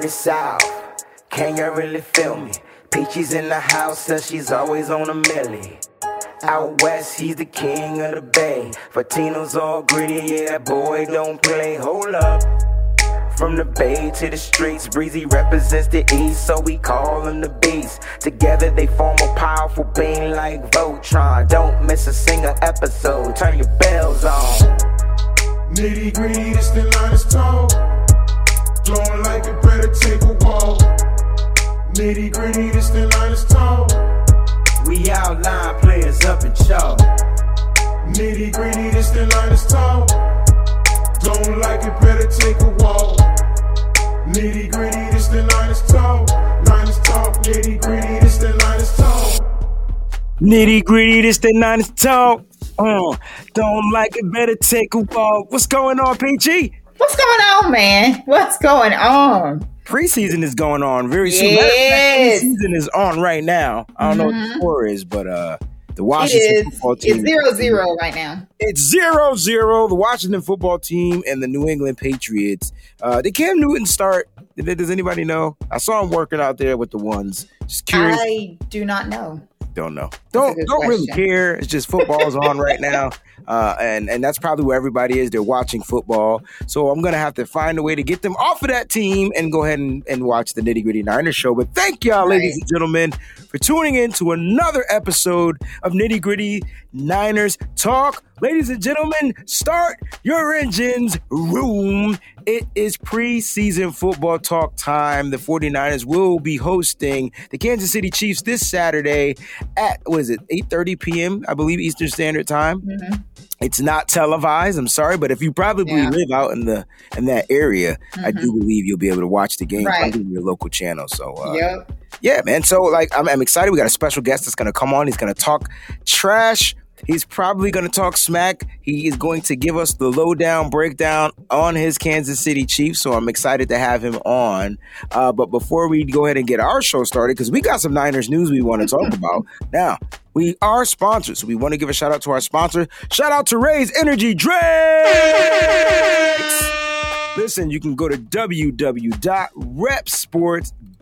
Dirty South, can you really feel me? Peachy's in the house, says she's always on a millie. Out west, he's the king of the bay. Fatino's all gritty, yeah, that boy don't play. Hold up. From the bay to the streets, Breezy represents the east, so we call him the beast. Together they form a powerful being like Voltron. Don't miss a single episode, turn your bells on. Nitty gritty, this the line is tall. Blowing like it better take a walk. Nitty gritty, this the line is tall. We outline players up in chalk. Nitty gritty, this the line is tall. Don't like it, better take a walk. Nitty gritty, this the line is tall. Line is tall. Nitty gritty, this the line is tall. Nitty gritty, this the line is tall. Uh, don't like it, better take a walk. What's going on, Peachy? What's going on, man? What's going on? Preseason is going on very soon. Yes. Preseason is on right now. I don't know what the Mhm. score is, but uh, the Washington is. football team. It's zero zero right now. It's zero zero. The Washington football team and the New England Patriots. Uh, did Cam Newton start? Does anybody know? I saw him working out there with the ones. Just curious. I do not know. Don't know. Don't don't really care. It's just football's on right now, uh, and and that's probably where everybody is. They're watching football, so I'm gonna have to find a way to get them off of that team and go ahead and, and watch the Nitty Gritty Niners show. But thank y'all, ladies and gentlemen, for tuning in to another episode of Nitty Gritty Niners Talk. Ladies and gentlemen, start your engines room. It is preseason football talk time. The 49ers will be hosting the Kansas City Chiefs this Saturday at what is it, 8:30 p.m. I believe Eastern Standard Time. Mhm. It's not televised. I'm sorry, but if you probably Yeah. live out in the in that area, I do believe you'll be able to watch the game Right. on your local channel. So uh, yep. yeah, man. So like, I'm, I'm excited. We got a special guest that's gonna come on. He's gonna talk trash. He's probably gonna talk smack. He is going to give us the lowdown breakdown on his Kansas City Chiefs. So I'm excited to have him on. Uh, but before we go ahead and get our show started, because we got some Niners news we want to talk about. Now we are sponsors, so we want to give a shout out to our sponsor. Shout out to Ray's Energy Drinks. Listen, you can go to www.repsports.com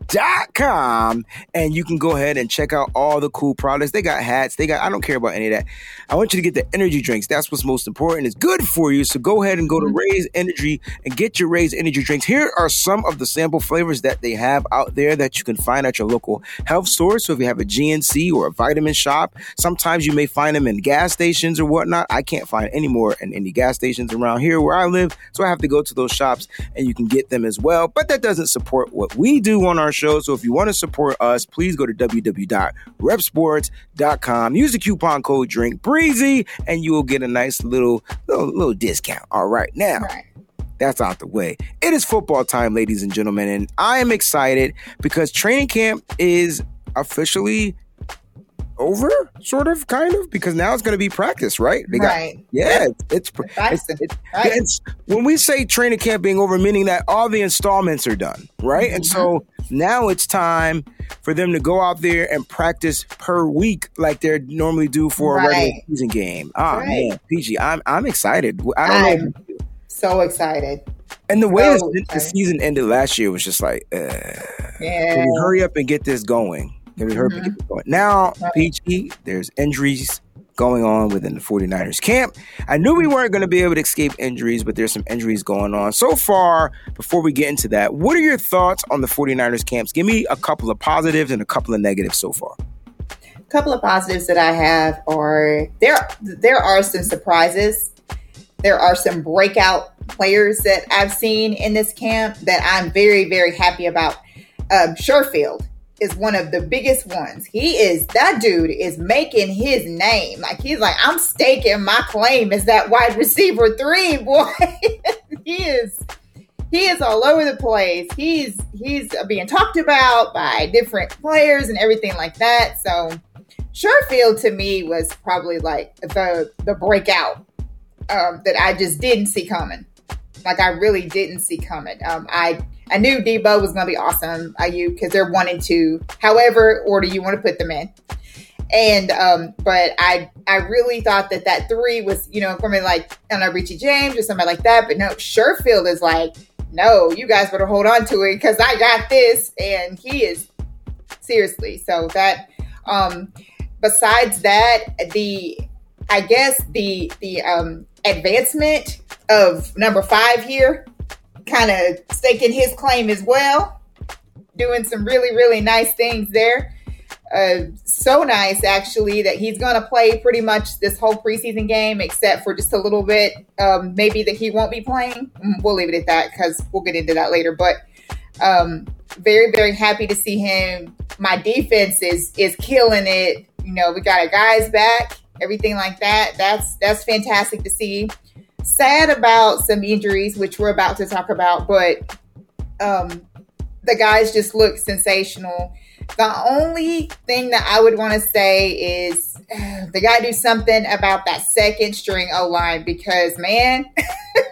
and you can go ahead and check out all the cool products. They got hats, they got I don't care about any of that. I want you to get the energy drinks. That's what's most important. It's good for you. So go ahead and go to mm-hmm. Raise Energy and get your Raise Energy drinks. Here are some of the sample flavors that they have out there that you can find at your local health store. So if you have a GNC or a vitamin shop, sometimes you may find them in gas stations or whatnot. I can't find any more in any gas stations around here where I live. So I have to go to those shops and you can get them as well. But that doesn't support what we do on our show. So if you want to support us, please go to www.repsports.com. Use the coupon code Drink Breezy, and you will get a nice little little, little discount. All right, now Right. that's out the way. It is football time, ladies and gentlemen, and I am excited because training camp is officially over, sort of, kind of, because now it's going to be practice, right? They got- Right. yeah, it's, it's, it's, Right. it's when we say training camp being over, meaning that all the installments are done, right? And so now it's time for them to go out there and practice per week like they normally do for a regular season game. Ah Right. man, PG, I'm I'm excited. I don't know. I'm so excited. And the way so the season ended last year was just like, uh, Yeah. can we hurry up and get this going? Can we and get going? Now. PG, there's injuries going on within the 49ers camp. I knew we weren't going to be able to escape injuries, but there's some injuries going on. So far, before we get into that, what are your thoughts on the 49ers camps? Give me a couple of positives and a couple of negatives so far. A couple of positives that I have are there. There are some surprises. There are some breakout players that I've seen in this camp that I'm very, very happy about. Um, Sherfield is one of the biggest ones. He is that dude is making his name. Like he's like, I'm staking my claim as that wide receiver three boy. he is he is all over the place. He's he's being talked about by different players and everything like that. So Sherfield to me was probably like the the breakout um, that I just didn't see coming. Like I really didn't see coming. Um, I I knew Deebo was going to be awesome. Aiyuk because they're one and two. However order you want to put them in. And um, but I I really thought that that three was you know from me like I don't know Richie James or somebody like that. But no, Sherfield is like no, you guys better hold on to it because I got this. And he is seriously. So that, um, besides that, the, I guess the, the, um, advancement of number five here kind of staking his claim as well, doing some really, really nice things there. Uh, so nice actually that he's going to play pretty much this whole preseason game except for just a little bit um, maybe that he won't be playing. Mm, we'll leave it at that because we'll get into that later. But um, very very happy to see him. My defense is is killing it. You know we got our guys back everything like that. That's that's fantastic to see sad about some injuries which we're about to talk about but um, the guys just look sensational the only thing that I would want to say is they got to do something about that second string O line because, man,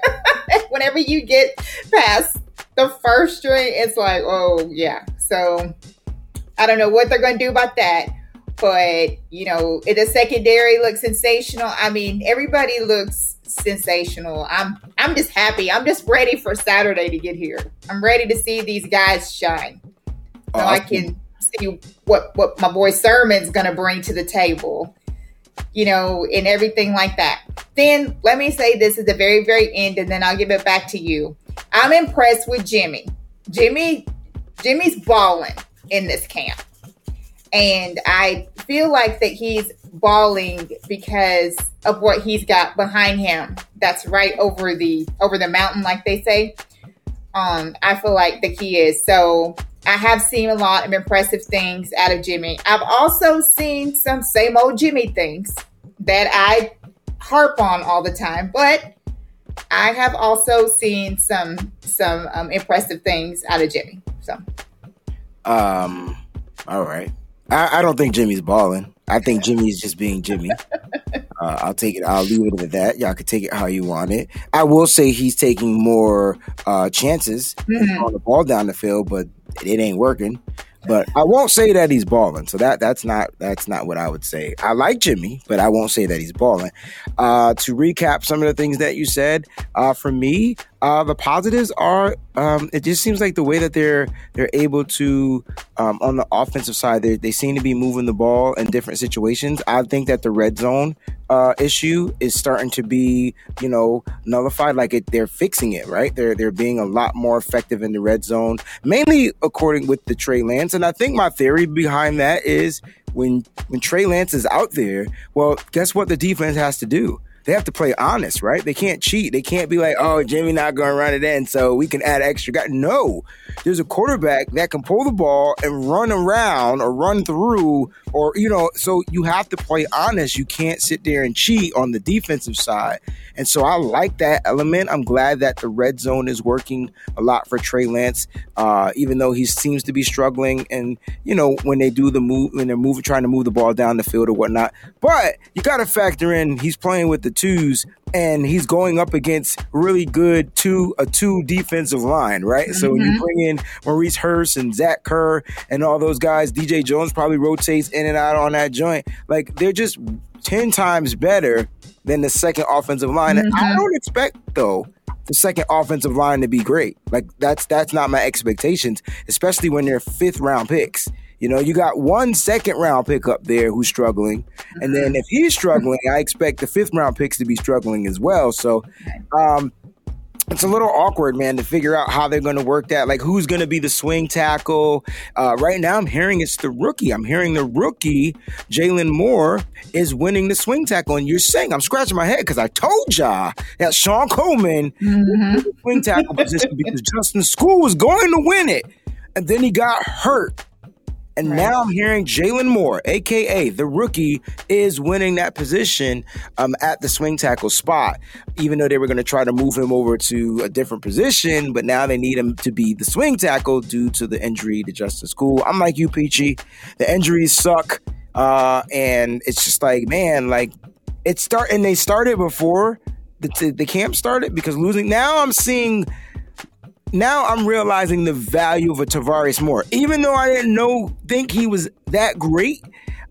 whenever you get past the first string, it's like, oh, yeah. So I don't know what they're going to do about that. But, you know, the secondary looks sensational. I mean, everybody looks sensational. I'm I'm just happy. I'm just ready for Saturday to get here. I'm ready to see these guys shine. So I can see what what my boy Sermon's gonna bring to the table, you know, and everything like that. Then let me say this at the very very end, and then I'll give it back to you. I'm impressed with Jimmy. Jimmy, Jimmy's balling in this camp, and I feel like that he's balling because of what he's got behind him. That's right over the over the mountain, like they say. Um, I feel like the key is so I have seen a lot of impressive things out of Jimmy. I've also seen some same old Jimmy things that I harp on all the time, but I have also seen some some um, impressive things out of Jimmy. So, um, all right. I, I don't think Jimmy's balling. I think Jimmy's just being Jimmy. Uh, I'll take it. I'll leave it at that. Y'all can take it how you want it. I will say he's taking more uh, chances mm-hmm. on the ball down the field, but it ain't working. But I won't say that he's balling. So that that's not that's not what I would say. I like Jimmy, but I won't say that he's balling. Uh, to recap some of the things that you said, uh, for me, uh, the positives are um, it just seems like the way that they're they're able to um, on the offensive side they, they seem to be moving the ball in different situations. I think that the red zone uh, issue is starting to be you know nullified. Like it, they're fixing it right. They're they're being a lot more effective in the red zone, mainly according with the Trey Lance. And I think my theory behind that is when when Trey Lance is out there, well, guess what the defense has to do? They have to play honest, right? They can't cheat. They can't be like, oh, Jimmy not going to run it in, so we can add extra guy. No, there's a quarterback that can pull the ball and run around or run through, or you know, so you have to play honest. You can't sit there and cheat on the defensive side. And so I like that element. I'm glad that the red zone is working a lot for Trey Lance, uh, even though he seems to be struggling. And you know, when they do the move, when they're moving, trying to move the ball down the field or whatnot. But you got to factor in he's playing with the twos and he's going up against really good two a two defensive line, right? Mm-hmm. So when you bring in Maurice Hurst and Zach Kerr and all those guys, DJ Jones probably rotates in and out on that joint. Like they're just ten times better than the second offensive line. Mm-hmm. I don't expect though the second offensive line to be great. Like that's that's not my expectations, especially when they're fifth round picks. You know, you got one second round pick up there who's struggling. And then if he's struggling, I expect the fifth round picks to be struggling as well. So um, it's a little awkward, man, to figure out how they're going to work that. Like, who's going to be the swing tackle? Uh, right now, I'm hearing it's the rookie. I'm hearing the rookie, Jaylon Moore, is winning the swing tackle. And you're saying, I'm scratching my head because I told y'all that Shon Coleman mm-hmm. the swing tackle position because Justin Skule was going to win it. And then he got hurt. And right. now I'm hearing Jaylon Moore, aka the rookie, is winning that position um, at the swing tackle spot. Even though they were going to try to move him over to a different position, but now they need him to be the swing tackle due to the injury to Justin Skule. I'm like you, Peachy. The injuries suck, uh, and it's just like, man, like it start and they started before the, the camp started because losing. Now I'm seeing now I'm realizing the value of a Tarvarius Moore. Even though I didn't know think he was that great,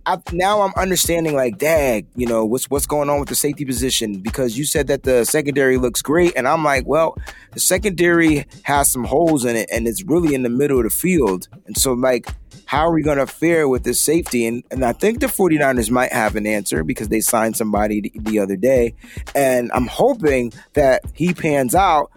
I, now I'm understanding like, dag, you know, what's what's going on with the safety position because you said that the secondary looks great, and I'm like, well, the secondary has some holes in it, and it's really in the middle of the field, and so like, how are we going to fare with this safety? And and I think the 49ers might have an answer because they signed somebody the, the other day, and I'm hoping that he pans out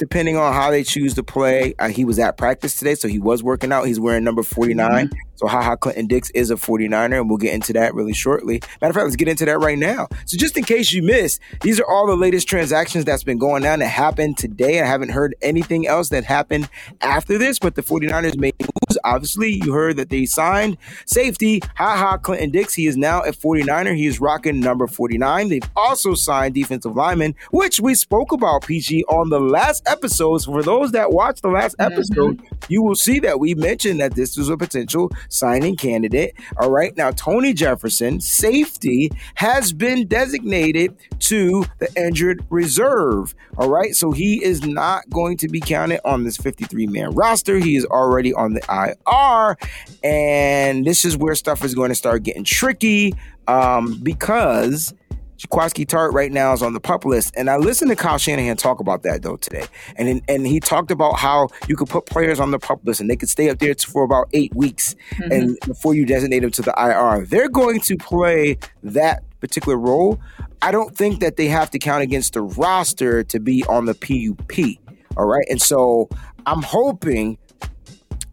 depending on how they choose to play. Uh, he was at practice today, so he was working out. He's wearing number 49. Mm-hmm. So HaHa Clinton Dix is a 49er, and we'll get into that really shortly. Matter of fact, let's get into that right now. So just in case you missed, these are all the latest transactions that's been going on that happened today. I haven't heard anything else that happened after this, but the 49ers made moves. Obviously, you heard that they signed safety HaHa Clinton Dix. He is now a 49er. He is rocking number 49. They've also signed defensive lineman, which we spoke about, PG, on the last episodes. For those that watched the last mm-hmm. episode, mm-hmm. you will see that we mentioned that this was a potential signing candidate. All right. Now, Tony Jefferson, safety, has been designated to the injured reserve. All right. So he is not going to be counted on this 53 man roster. He is already on the IR. And this is where stuff is going to start getting tricky um, because Jaquiski Tartt right now is on the pup list. And I listened to Kyle Shanahan talk about that though today. And and he talked about how you could put players on the pup list and they could stay up there for about eight weeks mm-hmm. and before you designate them to the IR. They're going to play that particular role. I don't think that they have to count against the roster to be on the PUP. All right. And so I'm hoping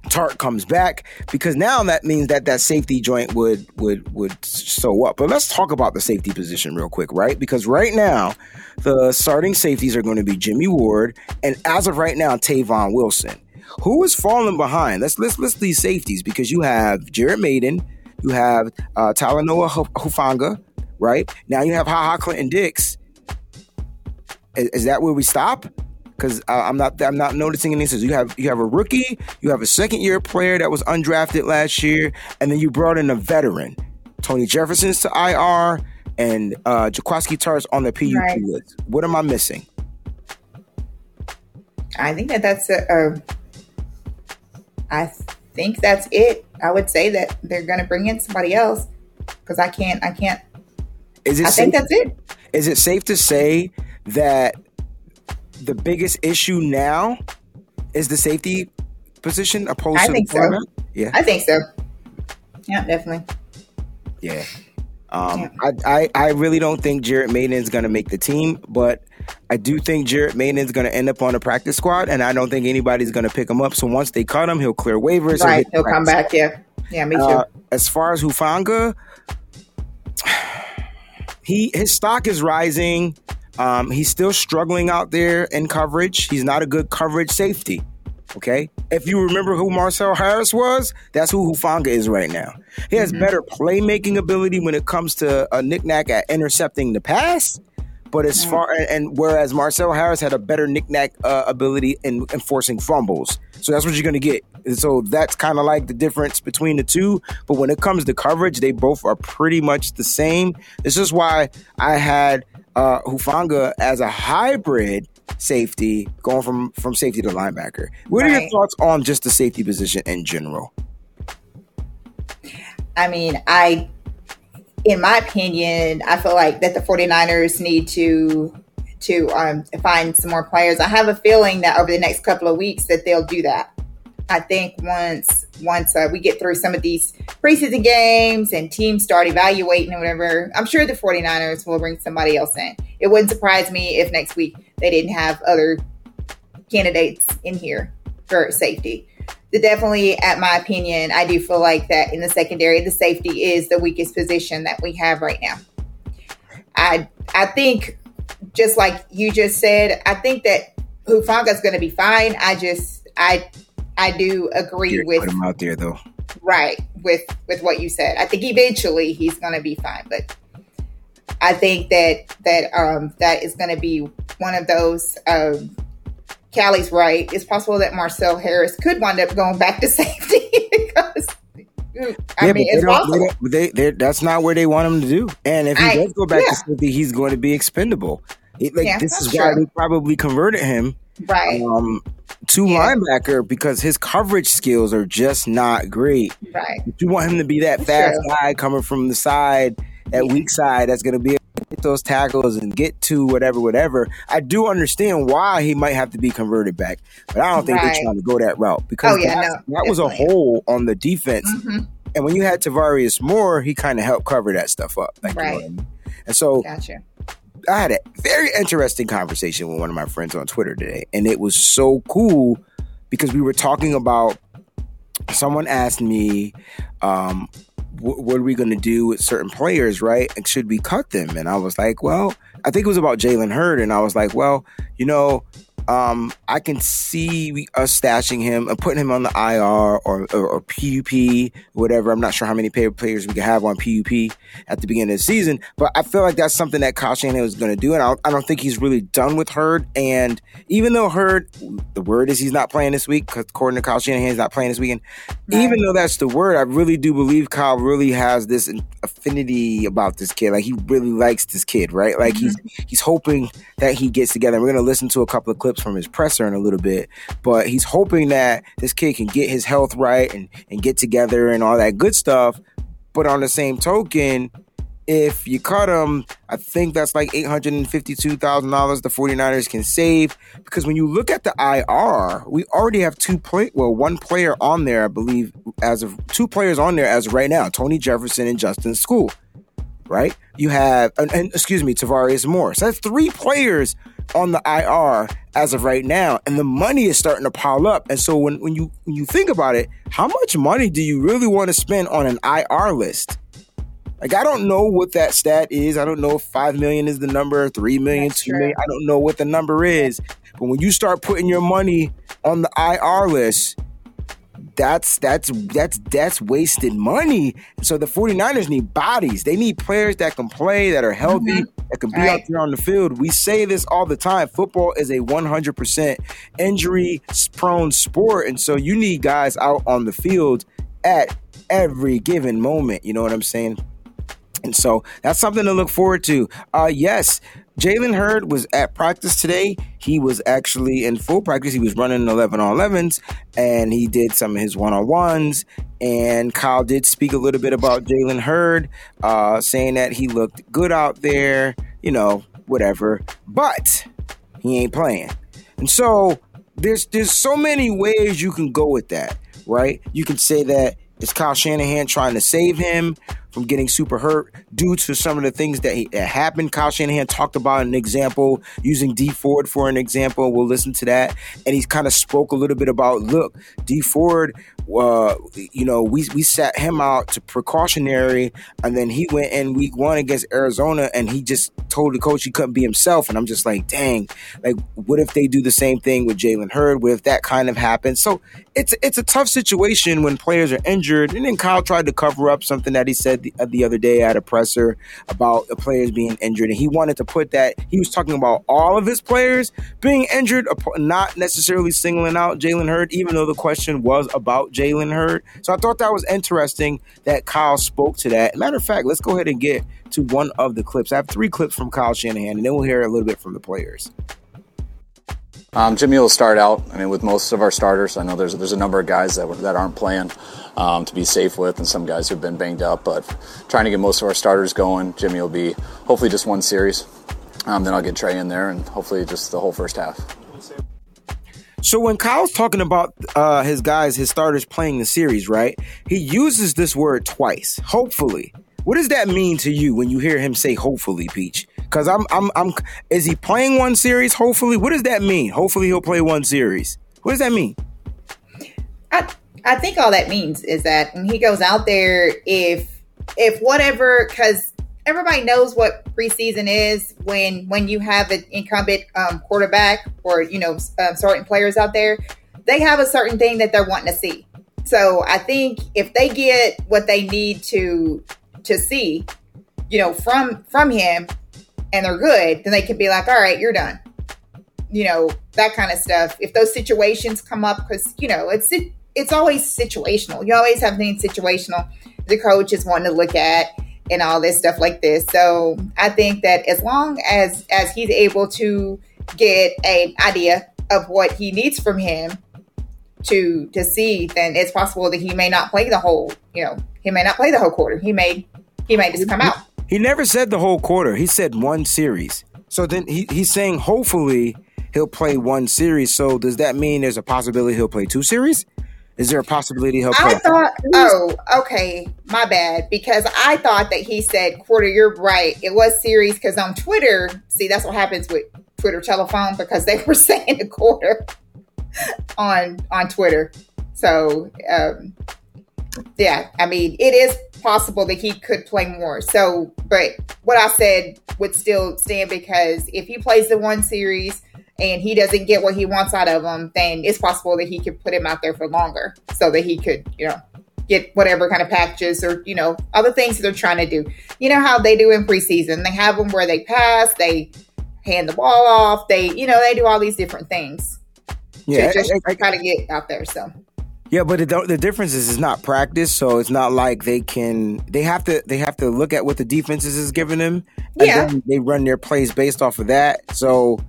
Tartt comes back because now that means that that safety joint would would would sew up. But let's talk about the safety position real quick, right? Because right now the starting safeties are going to be Jimmy Ward and as of right now Tavon Wilson. Who is falling behind? Let's let's list these safeties because you have Jared Mayden, you have uh, Talanoa Hufanga, right? Now you have HaHa Clinton Dix. Is, is that where we stop? Because I'm not I'm not noticing any. So you have you have a rookie, you have a second year player that was undrafted last year, and then you brought in a veteran. Tony Jefferson's to IR, and uh, Jaquiski Tartt's on the PUP right. list. What am I missing? I think that that's a, a. I think that's it. I would say that they're going to bring in somebody else because I can't. I can't. Is it? I safe, think that's it. Is it safe to say that the biggest issue now is the safety position opposed I to think the so. Yeah, I think so. Yeah, definitely. Yeah. Um, yeah. I, I, I really don't think Jared is going to make the team, but I do think Jared is going to end up on the practice squad, and I don't think anybody's going to pick him up. So once they cut him, he'll clear waivers. Right, he'll, he'll come back. Yeah, yeah, me too. Uh, as far as Hufanga, he his stock is rising. Um, he's still struggling out there in coverage. He's not a good coverage safety. Okay. If you remember who Marcel Harris was, that's who Hufanga is right now. He has mm-hmm. better playmaking ability when it comes to a knickknack at intercepting the pass. But as mm-hmm. far and whereas Marcel Harris had a better knickknack uh, ability in enforcing fumbles, so that's what you're gonna get. so that's kind of like the difference between the two. But when it comes to coverage, they both are pretty much the same. This is why I had uh, Hufanga as a hybrid safety, going from from safety to linebacker. What right. are your thoughts on just the safety position in general? I mean, I, in my opinion, I feel like that the 49ers need to to um, find some more players. I have a feeling that over the next couple of weeks that they'll do that. I think once once uh, we get through some of these preseason games and teams start evaluating and whatever, I'm sure the 49ers will bring somebody else in. It wouldn't surprise me if next week they didn't have other candidates in here for safety. The definitely, at my opinion, I do feel like that in the secondary, the safety is the weakest position that we have right now. I I think just like you just said, I think that Hufanga is going to be fine. I just I I do agree You're with put him out there though. Right with with what you said. I think eventually he's going to be fine, but I think that that um that is going to be one of those. Um, Callie's right. It's possible that Marcel Harris could wind up going back to safety because. I yeah, mean, it's possible. They, they, that's not where they want him to do. And if he I, does go back yeah. to safety, he's going to be expendable. It, like yeah, this is true. why they probably converted him Right. Um, to yeah. linebacker because his coverage skills are just not great. Right. You want him to be that fast guy coming from the side, that yeah. weak side, that's going to be able get those tackles and get to whatever, whatever. I do understand why he might have to be converted back, but I don't think right. they're trying to go that route because oh, yeah, that, no, that was a hole on the defense. Mm-hmm. And when you had Tarvarius Moore, he kind of helped cover that stuff up. Like, right. You know I mean? And so gotcha. I had a very interesting conversation with one of my friends on Twitter today, and it was so cool because we were talking about. Someone asked me, um, what, what are we going to do with certain players, right? And should we cut them? And I was like, well, I think it was about Jalen Hurd, and I was like, well, you know, um, I can see us stashing him and putting him on the IR or, or, or PUP, whatever. I'm not sure how many players we can have on PUP at the beginning of the season, but I feel like that's something that Kyle Shanahan was going to do, and I don't, I don't, think he's really done with Hurd. And even though Hurd, the word is he's not playing this week, because according to Kyle Shanahan, he's not playing this weekend. Right. Even though that's the word, I really do believe Kyle really has this affinity about this kid. Like he really likes this kid, right? Like mm-hmm. he's he's hoping that he gets together. We're going to listen to a couple of clips clips from his presser in a little bit, but he's hoping that this kid can get his health right and, and get together and all that good stuff. But on the same token, if you cut him, I think that's like $852,000 the 49ers can save. Because when you look at the IR, we already have two play, well, one player on there, I believe, as of two players on there as of right now, Tony Jefferson and Justin Skule, right? You have, and, and excuse me, Tarvarius Moore. So that's three players on the IR as of right now, and the money is starting to pile up. And so when, when you when you think about it, how much money do you really want to spend on an IR list? Like I don't know what that stat is. I don't know if five million is the number, three million, That's two true. million. I don't know what the number is. But when you start putting your money on the IR list, that's that's that's that's wasted money. So the 49ers need bodies. They need players that can play, that are healthy, mm-hmm. that can be right. out there on the field. We say this all the time. Football is a 100% injury prone sport and so you need guys out on the field at every given moment, you know what I'm saying? And so that's something to look forward to. Uh yes, Jalen Hurd was at practice today. He was actually in full practice. He was running 11 on 11s and he did some of his one on ones. And Kyle did speak a little bit about Jalen Hurd, uh, saying that he looked good out there, you know, whatever. But he ain't playing. And so there's there's so many ways you can go with that, right? You can say that it's Kyle Shanahan trying to save him from getting super hurt due to some of the things that, he, that happened. Kyle Shanahan talked about an example using Dee Ford for an example. We'll listen to that. And he kind of spoke a little bit about look, Dee Ford, uh, you know, we, we sat him out to precautionary, and then he went in week one against Arizona and he just told the coach he couldn't be himself. And I'm just like, dang, like, what if they do the same thing with Jalen Hurd? What if that kind of happens? So it's, it's a tough situation when players are injured. And then Kyle tried to cover up something that he said the, the other day at a presser about the players being injured, and he wanted to put that he was talking about all of his players being injured, not necessarily singling out Jalen Hurd, even though the question was about Jalen Hurd. So I thought that was interesting that Kyle spoke to that. Matter of fact, let's go ahead and get to one of the clips. I have three clips from Kyle Shanahan, and then we'll hear a little bit from the players. Um, Jimmy will start out. I mean, with most of our starters, I know there's there's a number of guys that that aren't playing um, to be safe with, and some guys who've been banged up. But trying to get most of our starters going. Jimmy will be hopefully just one series. Um, then I'll get Trey in there, and hopefully just the whole first half. So when Kyle's talking about uh, his guys, his starters playing the series, right? He uses this word twice. Hopefully. What does that mean to you when you hear him say "hopefully," Peach? Because I'm, I'm, I'm. Is he playing one series? Hopefully, what does that mean? Hopefully, he'll play one series. What does that mean? I, I think all that means is that when he goes out there, if, if whatever, because everybody knows what preseason is when when you have an incumbent um, quarterback or you know um, certain players out there, they have a certain thing that they're wanting to see. So I think if they get what they need to to see, you know, from from him and they're good, then they can be like, all right, you're done. You know, that kind of stuff. If those situations come up, because, you know, it's it's always situational. You always have things situational. The coach is wanting to look at and all this stuff like this. So I think that as long as as he's able to get an idea of what he needs from him to to see, then it's possible that he may not play the whole. You know, he may not play the whole quarter. He may he may just come out. He never said the whole quarter. He said one series. So then he, he's saying hopefully he'll play one series. So does that mean there's a possibility he'll play two series? Is there a possibility he'll play? I thought, oh, okay, my bad. Because I thought that he said quarter. You're right. It was series because on Twitter, see, that's what happens with Twitter telephone because they were saying a quarter on on Twitter. So um, yeah, I mean, it is possible that he could play more. So, but what I said would still stand because if he plays the one series and he doesn't get what he wants out of him, then it's possible that he could put him out there for longer so that he could, you know, get whatever kind of packages or, you know, other things that they're trying to do. You know how they do in preseason. They have them where they pass, they hand the ball off, they, you know, they do all these different things. Yeah, to just I- I- kind of get out there. So, Yeah, but the, the difference is it's not practice, so it's not like they can. They have to. They have to look at what the defenses is giving them, and Yeah. then they run their plays based off of that. So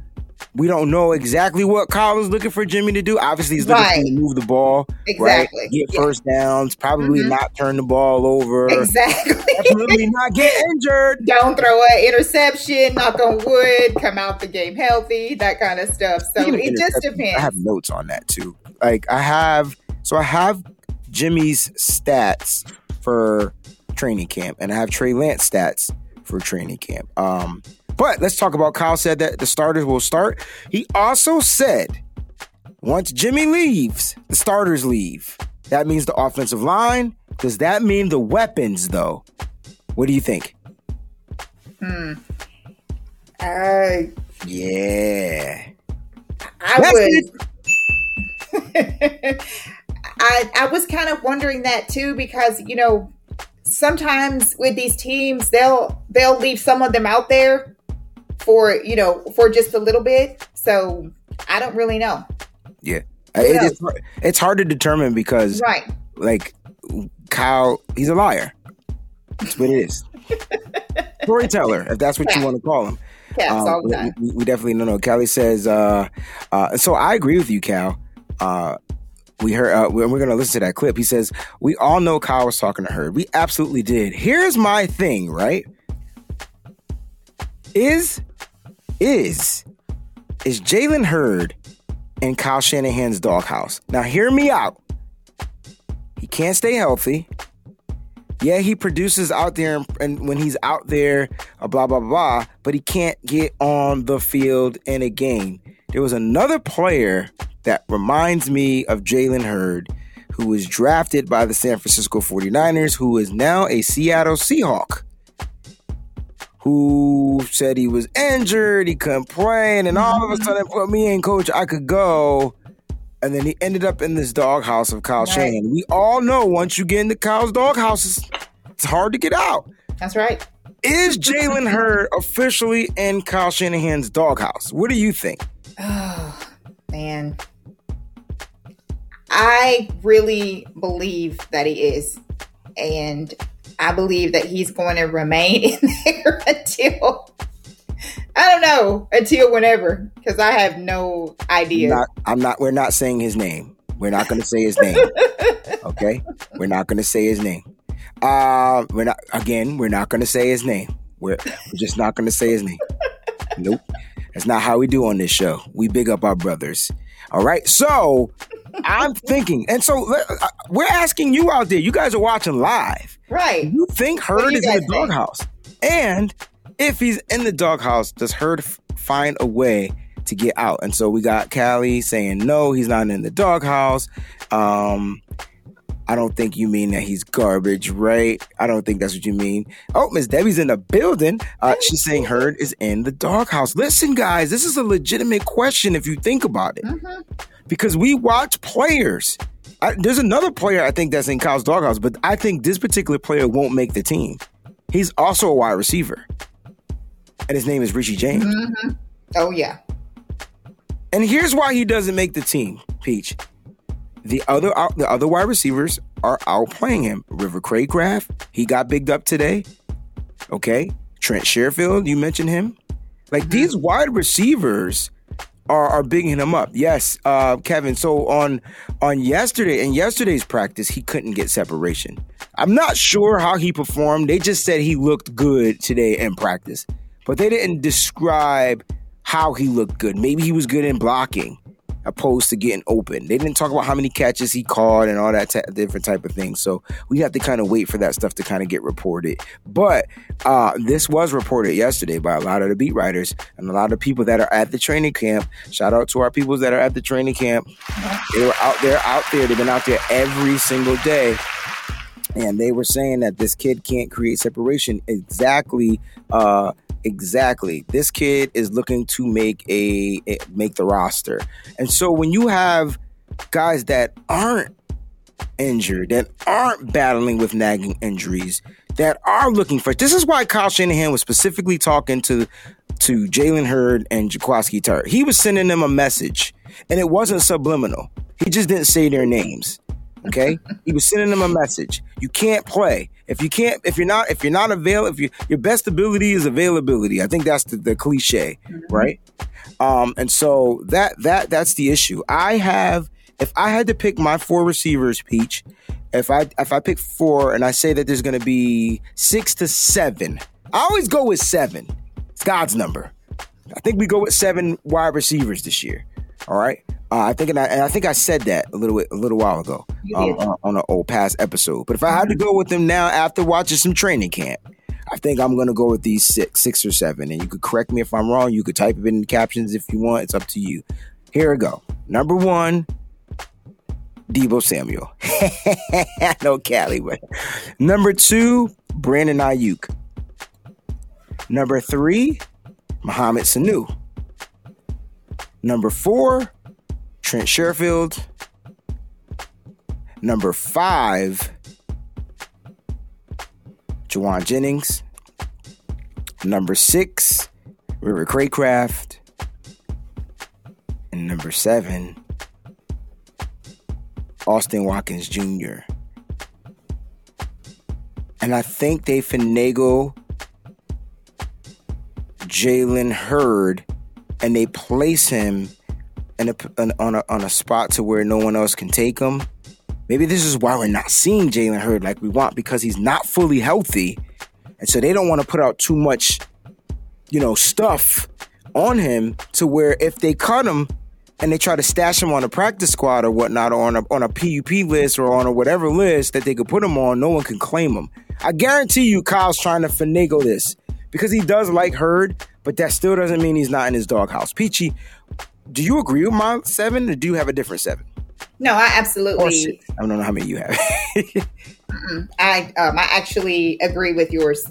we don't know exactly what Kyle is looking for Jimmy to do. Obviously, he's looking Right. to move the ball, Exactly. right? Get Yeah. first downs, probably Mhm. not turn the ball over, exactly. definitely not get injured. don't throw an interception, knock on wood, come out the game healthy, that kind of stuff. So of it just depends. I have notes on that too. Like I have, so I have Jimmy's stats for training camp, and I have Trey Lance stats for training camp. Um, but let's talk about Kyle said that the starters will start. He also said once Jimmy leaves, the starters leave. That means the offensive line. Does that mean the weapons though? What do you think? Hmm. Uh, Yeah. I That's would. I I was kind of wondering that too because you know sometimes with these teams they'll they'll leave some of them out there for you know for just a little bit. So I don't really know. Yeah. It- it's, it's hard to determine because Right. like Kyle, he's a liar. That's what it is. Storyteller, if that's what you want to call him. Caps Um, all the we, time. we- definitely don't know. Callie says, uh, uh, so I agree with you, Cal. Uh, we heard, uh, we're, we're going to listen to that clip. He says, we all know Kyle was talking to her. We absolutely did. Here's my thing, right? Is, is, is Jalen Hurd in Kyle Shanahan's doghouse? Now, hear me out. He can't stay healthy. Yeah, he produces out there, and, when he's out there, uh, blah blah blah. But he can't get on the field in a game. There was another player that reminds me of Jalen Hurd, who was drafted by the San Francisco 49ers, who is now a Seattle Seahawk, who said he was injured, he couldn't play, and all of a sudden put me in, coach, I could go. And then he ended up in this doghouse of Kyle Right. Shanahan. We all know once you get into Kyle's doghouse, it's, it's hard to get out. That's right. Is Jalen Hurd officially in Kyle Shanahan's doghouse? What do you think? Oh man. I really believe that he is. And I believe that he's going to remain in there until I don't know, until whenever, because I have no idea. Not, I'm not. We're not saying his name. We're not going to say his name. okay, we're not going to say his name. Uh, we're not. Again, we're not going to say his name. We're, we're just not going to say his name. Nope. That's not how we do on this show. We big up our brothers. All right. So I'm thinking, and so uh, we're asking you out there. You guys are watching live. right. You think you is in the doghouse? And if he's in the doghouse, does f- find a way to get out? And so we got Callie saying no, he's not in the doghouse. Um, I don't think you mean that he's garbage, right? I don't think that's what you mean. Oh, Miss Debbie's in the building. Uh, she's saying Hurd is in the doghouse. Listen, guys, this is a legitimate question if you think about it, Mhm. Because we watch players. I, there's another player I think that's in Kyle's doghouse, but I think this particular player won't make the team. He's also a wide receiver, and his name is Richie James. Mhm. Oh yeah. And here's why he doesn't make the team, Peach. The other the other wide receivers are outplaying him. River Cracraft, he got bigged up today. Okay. Trent Sherfield, you mentioned him. Like these wide receivers are, are bigging him up. Yes, uh, Kevin. So on on yesterday in yesterday's practice, he couldn't get separation. I'm not sure how he performed. They just said he looked good today in practice, but they didn't describe how he looked good. Maybe he was good in blocking opposed to getting open. They didn't talk about how many catches he caught and all that t- different type of things. So we have to kind of wait for that stuff to kind of get reported. But uh, this was reported yesterday by a lot of the beat writers and a lot of people that are at the training camp. Shout out to our people that are at the training camp. They were out there, out there. They've been out there every single day and they were saying that this kid can't create separation exactly uh exactly this kid is looking to make a, a make the roster and so when you have guys that aren't injured that aren't battling with nagging injuries that are looking for this is why Kyle Shanahan was specifically talking to to Jalen Hurd and Jaquiski Tartt. He was sending them a message and it wasn't subliminal. He just didn't say their names. Okay, he was sending them a message. You can't play if you can't if you're not if you're not available. If you your best ability is availability. I think that's the, the cliche, right? Um, and so that that that's the issue. I have if I had to pick my four receivers, Peach. If I if I pick four and I say that there's going to be six to seven, I always go with seven. It's God's number. I think we go with seven wide receivers this year. All right. Uh, I think, and I, and I, think I said that a little a little while ago um, on, on an old past episode. But if I had to go with them now after watching some training camp, I think I'm gonna go with these six, six or seven. And you could correct me if I'm wrong. You could type it in the captions if you want. It's up to you. Here we go. Number one, Deebo Samuel. no Cali, but number two, Brandon Aiyuk. Number three, Mohamed Sanu. Number four, Trent Sherfield. Number five, Jauan Jennings. Number six, River Cracraft. And number seven, Austin Watkins Jr. And I think they finagle Jalen Hurd and they place him in a, on a on a spot to where no one else can take him. Maybe this is why we're not seeing Jalen Hurd like we want because he's not fully healthy, and so they don't want to put out too much, you know, stuff on him to where if they cut him and they try to stash him on a practice squad or whatnot, or on a on a PUP list or on a whatever list that they could put him on, no one can claim him. I guarantee you, Kyle's trying to finagle this because he does like Hurd, but that still doesn't mean he's not in his doghouse. Peachy, do you agree with my seven, or do you have a different seven? No, I absolutely. I don't know how many you have. I um, I actually agree with yours.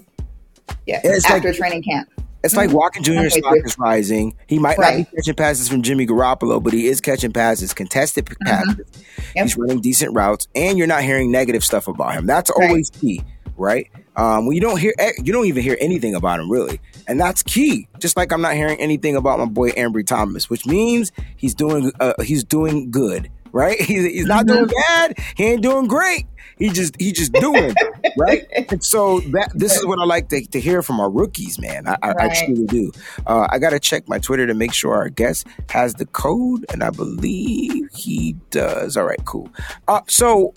Yeah, it's after like, training camp. It's like mm-hmm. Walker Jr. stock is rising. He might right. not be catching passes from Jimmy Garoppolo, but he is catching passes, contested mm-hmm. passes. Mm-hmm. Yep. He's running decent routes, and you're not hearing negative stuff about him. That's always right. key, right? Um, well, you don't hear, you don't even hear anything about him really, and that's key. Just like I'm not hearing anything about my boy Ambry Thomas, which means he's doing, uh, he's doing good, right? He's, he's not doing mm-hmm. bad. He ain't doing great. He just, he just doing, right? And so that this is what I like to, to hear from our rookies, man. I, I, right. I truly do. Uh, I got to check my Twitter to make sure our guest has the code, and I believe he does. All right, cool. Uh, so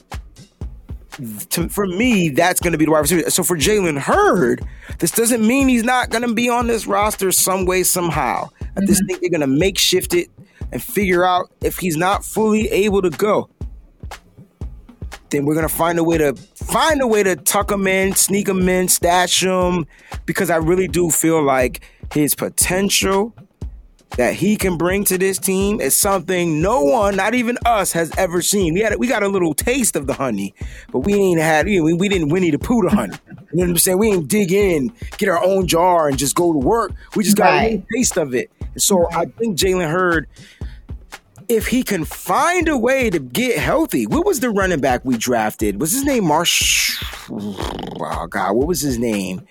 to, for me, that's going to be the wide receiver. So for Jalen Hurd, this doesn't mean he's not going to be on this roster some way, somehow. I just mm-hmm. think they're going to make shift it and figure out if he's not fully able to go. Then we're gonna find a way to find a way to tuck him in, sneak him in, stash him, because I really do feel like his potential that he can bring to this team is something no one, not even us, has ever seen. We had we got a little taste of the honey, but we ain't had we, we didn't Winnie the Pooh the honey. You know what I'm saying? We didn't dig in, get our own jar, and just go to work. We just got right. a little taste of it. And so. I think Jalen Hurd, if he can find a way to get healthy, what was the running back we drafted? Was his name Marsh? Oh God, what was his name?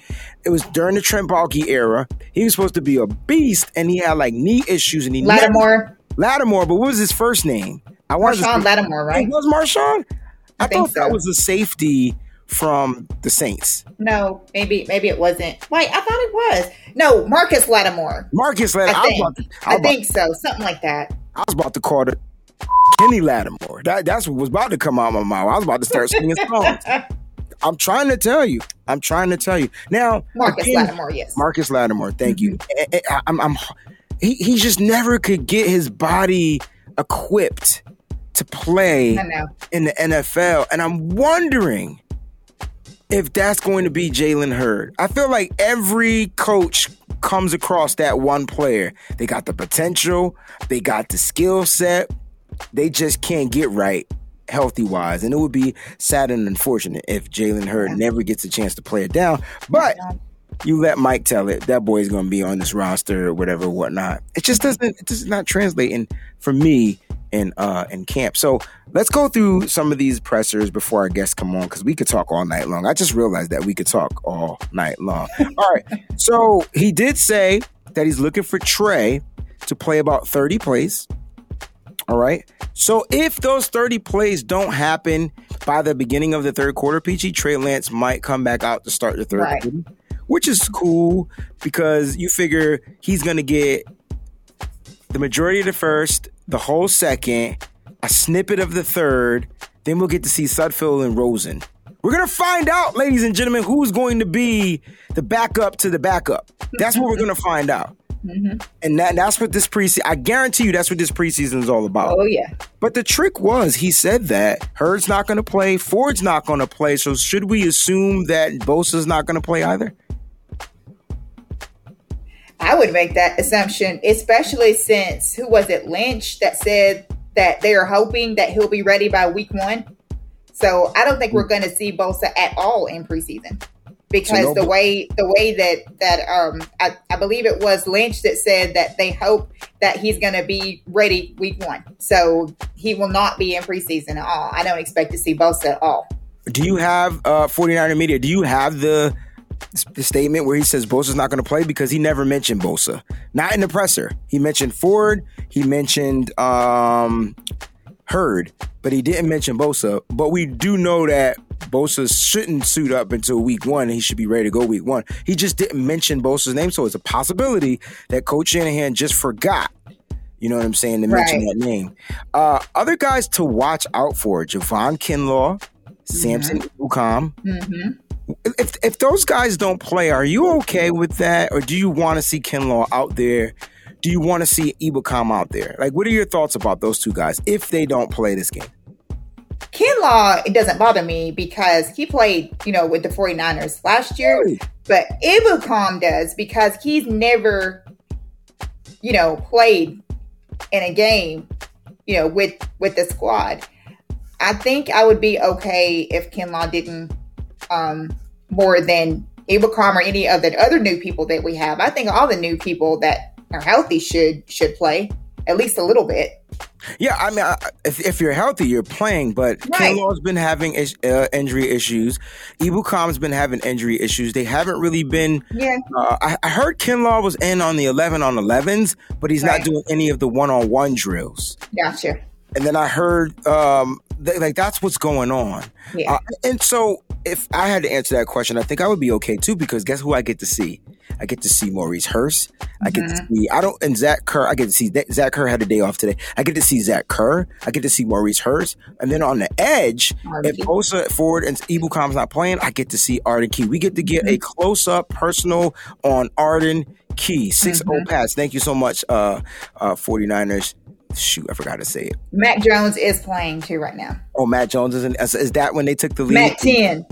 It was during the Trent Baalke era. He was supposed to be a beast, and he had like knee issues, and he Lattimore. Never, Lattimore, but what was his first name? I Marshon Lattimore, right? It was Marshon. I, I thought so. that was a safety from the Saints. No, maybe maybe it wasn't. Wait, I thought it was. No, Marcus Lattimore. Marcus Lattimore. I, think. I, I think so. Something like that. I was about to call it Kenny Lattimore. That, that's what was about to come out of my mouth. I was about to start singing songs. I'm trying to tell you. I'm trying to tell you. Now, Marcus again, Lattimore, yes. Marcus Lattimore. Thank you. I- I- I'm, I'm, he, he just never could get his body equipped to play in the NFL. And I'm wondering if that's going to be Jalen Hurd. I feel like every coach comes across that one player. They got the potential, they got the skill set, they just can't get right healthy wise. And it would be sad and unfortunate if Jalen Hurd never gets a chance to play it down. But you let Mike tell it, that boy's going to be on this roster or whatever, whatnot. It just doesn't, it does not translate in for me in uh in camp. So let's go through some of these pressers before our guests come on because we could talk all night long. I just realized that we could talk all night long. all right. So he did say that he's looking for Trey to play about 30 plays. All right. So if those 30 plays don't happen by the beginning of the third quarter, PG Trey Lance might come back out to start the third Right. quarter, which is cool because you figure he's going to get the majority of the first, the whole second, a snippet of the third. Then we'll get to see Sudfeld and Rosen. We're gonna find out, ladies and gentlemen, who's going to be the backup to the backup. That's what we're gonna find out. Mm-hmm. And that, that's what this preseason. I guarantee you, that's what this preseason is all about. Oh yeah. But the trick was, he said that Hurd's not going to play, Ford's not going to play. So should we assume that Bosa's not going to play either? I would make that assumption, especially since who was it, Lynch, that said that they are hoping that he'll be ready by week one. So I don't think we're going to see Bosa at all in preseason because no the way the way that that um I, I believe it was Lynch that said that they hope that he's going to be ready week one. So he will not be in preseason at all. I don't expect to see Bosa at all. Do you have uh 49er media? Do you have the the statement where he says Bosa's not going to play because he never mentioned Bosa. Not in the presser. He mentioned Ford, he mentioned um Hurd, but he didn't mention Bosa. But we do know that Bosa shouldn't suit up until week one. He should be ready to go week one. He just didn't mention Bosa's name, so it's a possibility that Coach Shanahan just forgot. You know what I'm saying? To mention Right. that name. Uh, other guys to watch out for: Javon Kinlaw, Samson Ebukam. hmm If if those guys don't play, are you okay with that, or do you want to see Kinlaw out there? Do you want to see Ebukam out there? Like, what are your thoughts about those two guys if they don't play this game? Kinlaw, it doesn't bother me because he played, you know, with the 49ers last year. Really? But Ebukam does because he's never, you know, played in a game, you know, with with the squad. I think I would be okay if Kinlaw didn't um more than Ebukam or any of the other new people that we have. I think all the new people that are healthy should should play at least a little bit. Yeah, I mean, I, if, if you're healthy, you're playing. But Right. Kinlaw's been having is- uh, injury issues. Ebukam's been having injury issues. They haven't really been. Yeah. Uh, I, I heard Kinlaw was in on the 11 on 11s, but he's Right. not doing any of the one on one drills. Gotcha. And then I heard, um, th- like that's what's going on. Yeah. Uh, and so, if I had to answer that question, I think I would be okay too because guess who I get to see? I get to see Maurice Hurst. I get to see I don't and Zach Kerr. I get to see Zach Kerr had a day off today. I get to see Zach Kerr. I get to see Maurice Hurst. And then on the edge, if. Bosa Ford and Ebukam's not playing, I get to see Arden Key. We get to get a close up personal on Arden Key. 6 0 pass. Thank you so much, uh, uh, 49ers. Shoot, I forgot to say it. Matt Jones is playing too right now. Oh, Matt Jones is, in, is is that when they took the lead? Mac 10.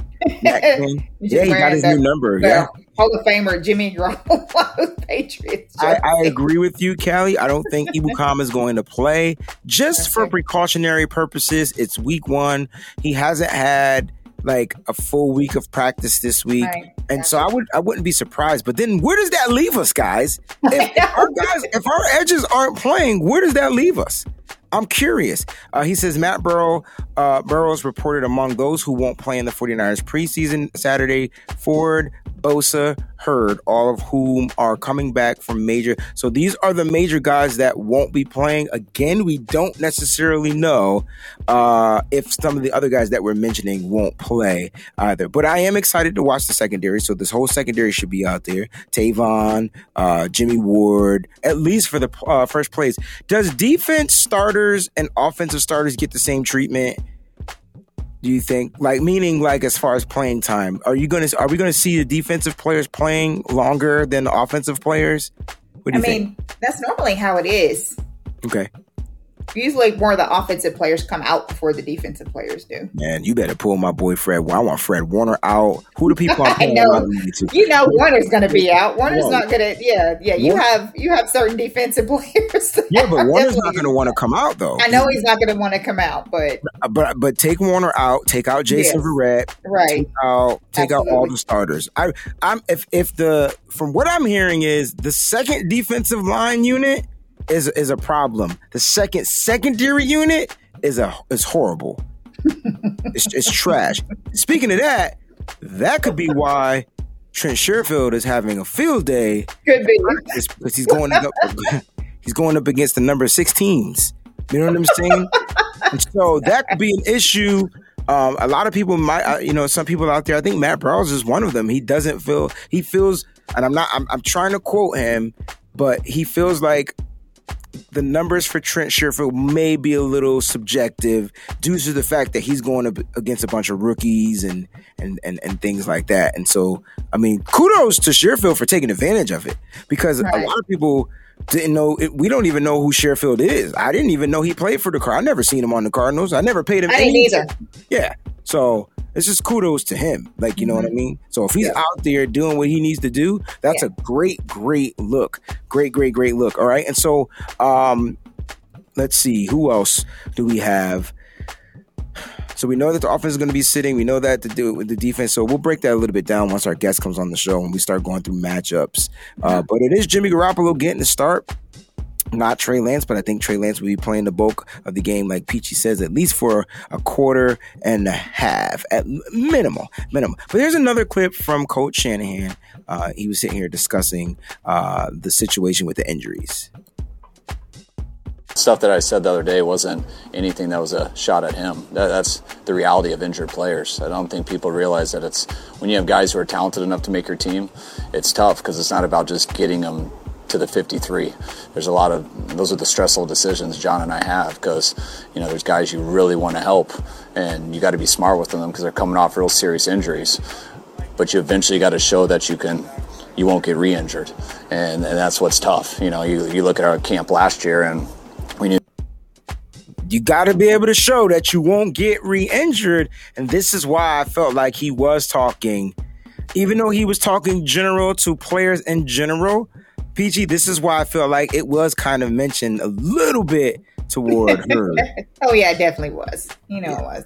Matt 10? Yeah, he got his new number. the Yeah. Hall of Famer Jimmy Garoppolo Patriots. I, I agree with you, Callie. I don't think Ebukam is going to play just for Okay. precautionary purposes. It's week one. He hasn't had like a full week of practice this week. Right. And so I would I wouldn't be surprised. But then where does that leave us, guys? If our guys, if our edges aren't playing, where does that leave us? I'm curious. Uh, he says Matt Barrow uh, Barrows reported among those who won't play in the 49ers preseason Saturday. Ford, Bosa, Hurd, all of whom are coming back from major. So these are the major guys that won't be playing. Again, we don't necessarily know uh, if some of the other guys that we're mentioning won't play either. But I am excited to watch the secondary. So this whole secondary should be out there. Tavon, uh, Jimmy Ward, at least for the uh, first place. Does defense starters and offensive starters get the same treatment? Do you think? Like meaning like as far as playing time, are you gonna are we gonna see the defensive players playing longer than the offensive players? What do you I mean, think? that's normally how it is. Okay usually more of the offensive players come out before the defensive players do. Man, you better pull my boy Fred. I want Fred Warner out. Who the people I know. You know Warner's going to be out. Warner's Whoa. not going to. Yeah, yeah. You Warner. have you have certain defensive players. Yeah, but Warner's not going to want to come out though. I know he's not going to want to come out, but but but take Warner out. Take out Jason yes. Verrett. Right. Take out take Absolutely. out all the starters. I I'm if if the from what I'm hearing is the second defensive line unit is is a problem. The second secondary unit is a is horrible. it's, it's trash. Speaking of that, that could be why Trent Sherfield is having a field day. Could be because he's going up. he's going up against the number six teams. You know what I'm saying? and so that could be an issue. Um, a lot of people might, uh, you know, some people out there. I think Matt Barrows is one of them. He doesn't feel. He feels, and I'm not. I'm, I'm trying to quote him, but he feels like the numbers for Trent Sherfield may be a little subjective due to the fact that he's going up against a bunch of rookies and and and, and things like that. And so, I mean, kudos to Sherfield for taking advantage of it because right. a lot of people didn't know. We don't even know who Sherfield is. I didn't even know he played for the Cardinals. I never seen him on the Cardinals. I never paid him. I didn't either. Yeah. So it's just kudos to him. Like, you know mm-hmm. what I mm-hmm. mean? So if he's yeah. out there doing what he needs to do, that's yeah. a great, great look. Great, great, great look. All right. And so um let's see, who else do we have? So we know that the offense is going to be sitting. We know that to do with the defense. So we'll break that a little bit down once our guest comes on the show and we start going through matchups. Uh, but it is Jimmy Garoppolo getting the start not Trey Lance, but I think Trey Lance will be playing the bulk of the game, like Peachy says, at least for a quarter and a half at minimal, minimal. But there's another clip from Coach Shanahan. Uh, he was sitting here discussing uh, the situation with the injuries. Stuff that I said the other day wasn't anything that was a shot at him. That, that's the reality of injured players. I don't think people realize that it's when you have guys who are talented enough to make your team, it's tough because it's not about just getting them to the 53. There's a lot of those are the stressful decisions John and I have because you know there's guys you really want to help and you got to be smart with them because they're coming off real serious injuries. But you eventually got to show that you can you won't get re-injured, and, and that's what's tough. You know, you you look at our camp last year and we knew you got to be able to show that you won't get re-injured and this is why i felt like he was talking even though he was talking general to players in general PG, this is why I feel like it was kind of mentioned a little bit toward her. oh yeah, it definitely was. You know yeah. it was.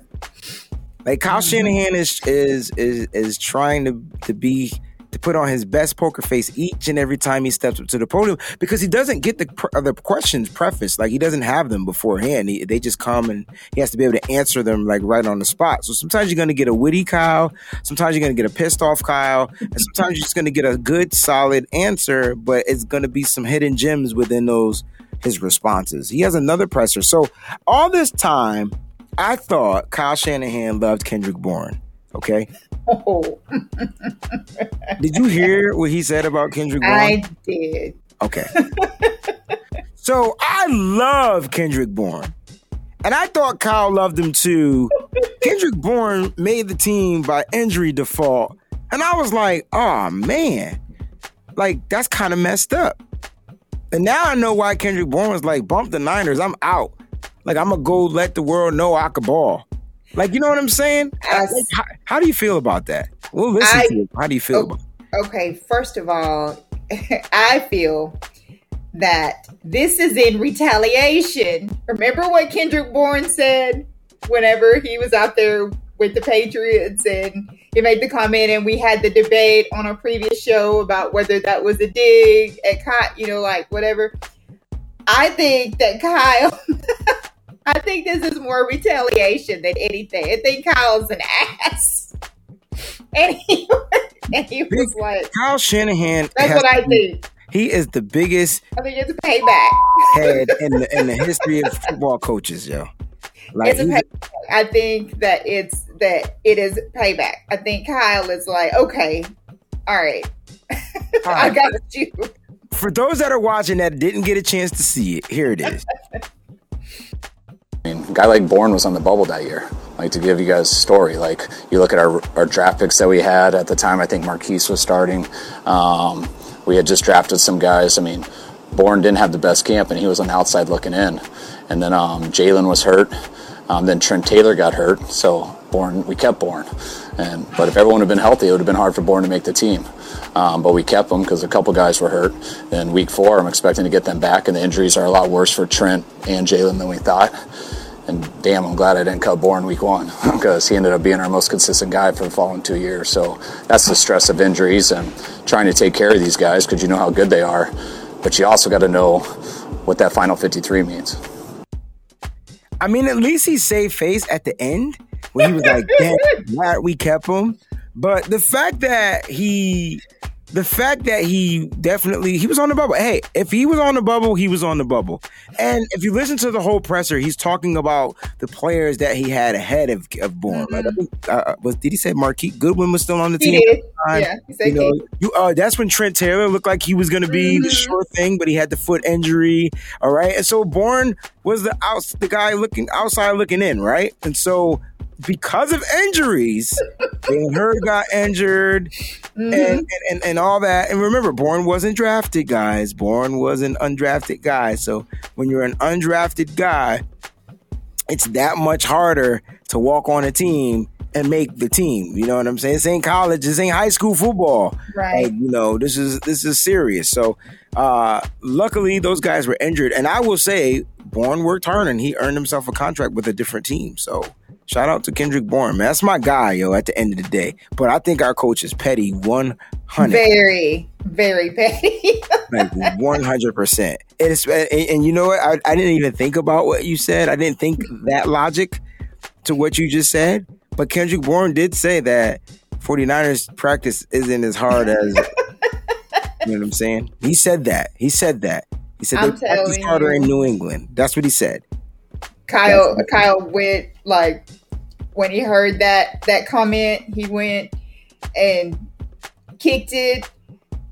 Like Kyle mm-hmm. Shanahan is is is is trying to to be to put on his best poker face each and every time he steps up to the podium because he doesn't get the the questions prefaced like he doesn't have them beforehand. He, they just come and he has to be able to answer them like right on the spot. So sometimes you're going to get a witty Kyle, sometimes you're going to get a pissed off Kyle, and sometimes you're just going to get a good solid answer, but it's going to be some hidden gems within those his responses. He has another presser. So all this time, I thought Kyle Shanahan loved Kendrick Bourne. Okay. Oh. did you hear what he said about Kendrick Bourne? I did. Okay. so I love Kendrick Bourne. And I thought Kyle loved him too. Kendrick Bourne made the team by injury default. And I was like, oh man. Like, that's kind of messed up. And now I know why Kendrick Bourne was like, bump the Niners, I'm out. Like, I'm gonna go let the world know I could ball. Like, you know what I'm saying? Like, how, how, do you feel about that? Well, listen I, to you. How do you feel oh, about it? Okay, first of all, I feel that this is in retaliation. Remember what Kendrick Bourne said whenever he was out there with the Patriots and he made the comment and we had the debate on a previous show about whether that was a dig at Kyle, you know, like whatever. I think that Kyle I think this is more retaliation than anything. I think Kyle's an ass. And he, and he was like, Kyle Shanahan. "That's what I think. He is the biggest I think it's a payback. head in the in the history of football coaches, yo. Like it's a payback. I think that it's that it is payback. I think Kyle is like, okay, all right, all I got you. for those that are watching that didn't get a chance to see it, here it is. Guy like Bourne was on the bubble that year. Like to give you guys a story, like you look at our our draft picks that we had at the time. I think Marquise was starting. Um, we had just drafted some guys. I mean, Bourne didn't have the best camp, and he was on the outside looking in. And then um, Jalen was hurt. Um, then Trent Taylor got hurt, so Bourne we kept Bourne. And but if everyone had been healthy, it would have been hard for Bourne to make the team. Um, but we kept them because a couple guys were hurt. Then week four, I'm expecting to get them back, and the injuries are a lot worse for Trent and Jalen than we thought. And damn, I'm glad I didn't cut Bourne week one because he ended up being our most consistent guy for the following two years. So that's the stress of injuries and trying to take care of these guys because you know how good they are. But you also got to know what that final 53 means. I mean, at least he saved face at the end when he was like, "Damn, glad we kept him." But the fact that he, the fact that he definitely he was on the bubble. Hey, if he was on the bubble, he was on the bubble. And if you listen to the whole presser, he's talking about the players that he had ahead of of Bourne. Like, I think, uh, was did he say Marquise Goodwin was still on the He team? did. Yeah, he said You know, you uh, that's when Trent Taylor looked like he was going to be the Mhm. sure thing, but he had the foot injury. All right, and so Bourne was the outs the guy looking outside looking in, right? And so because of injuries, and Hurd got injured, Mhm. and, and and all that. And remember, Bourne wasn't drafted, guys. Bourne was an undrafted guy. So when you're an undrafted guy, it's that much harder to walk on a team and make the team. You know what I'm saying? This ain't college. This ain't high school football. Right. Like, you know, this is this is serious. So uh luckily those guys were injured. And I will say Bourne worked hard and he earned himself a contract with a different team. So shout out to Kendrick Bourne, man. That's my guy, yo, at the end of the day. But I think our coach is petty 100 very, very petty. like 100%. And, it's, and, and you know what? I, I didn't even think about what you said. I didn't think that logic to what you just said. But Kendrick Bourne did say that 49ers practice isn't as hard as, you know what I'm saying? He said that. He said that. He said I'm they practice harder you. in New England. That's what he said. Kyle Kyle went like when he heard that that comment, he went and kicked it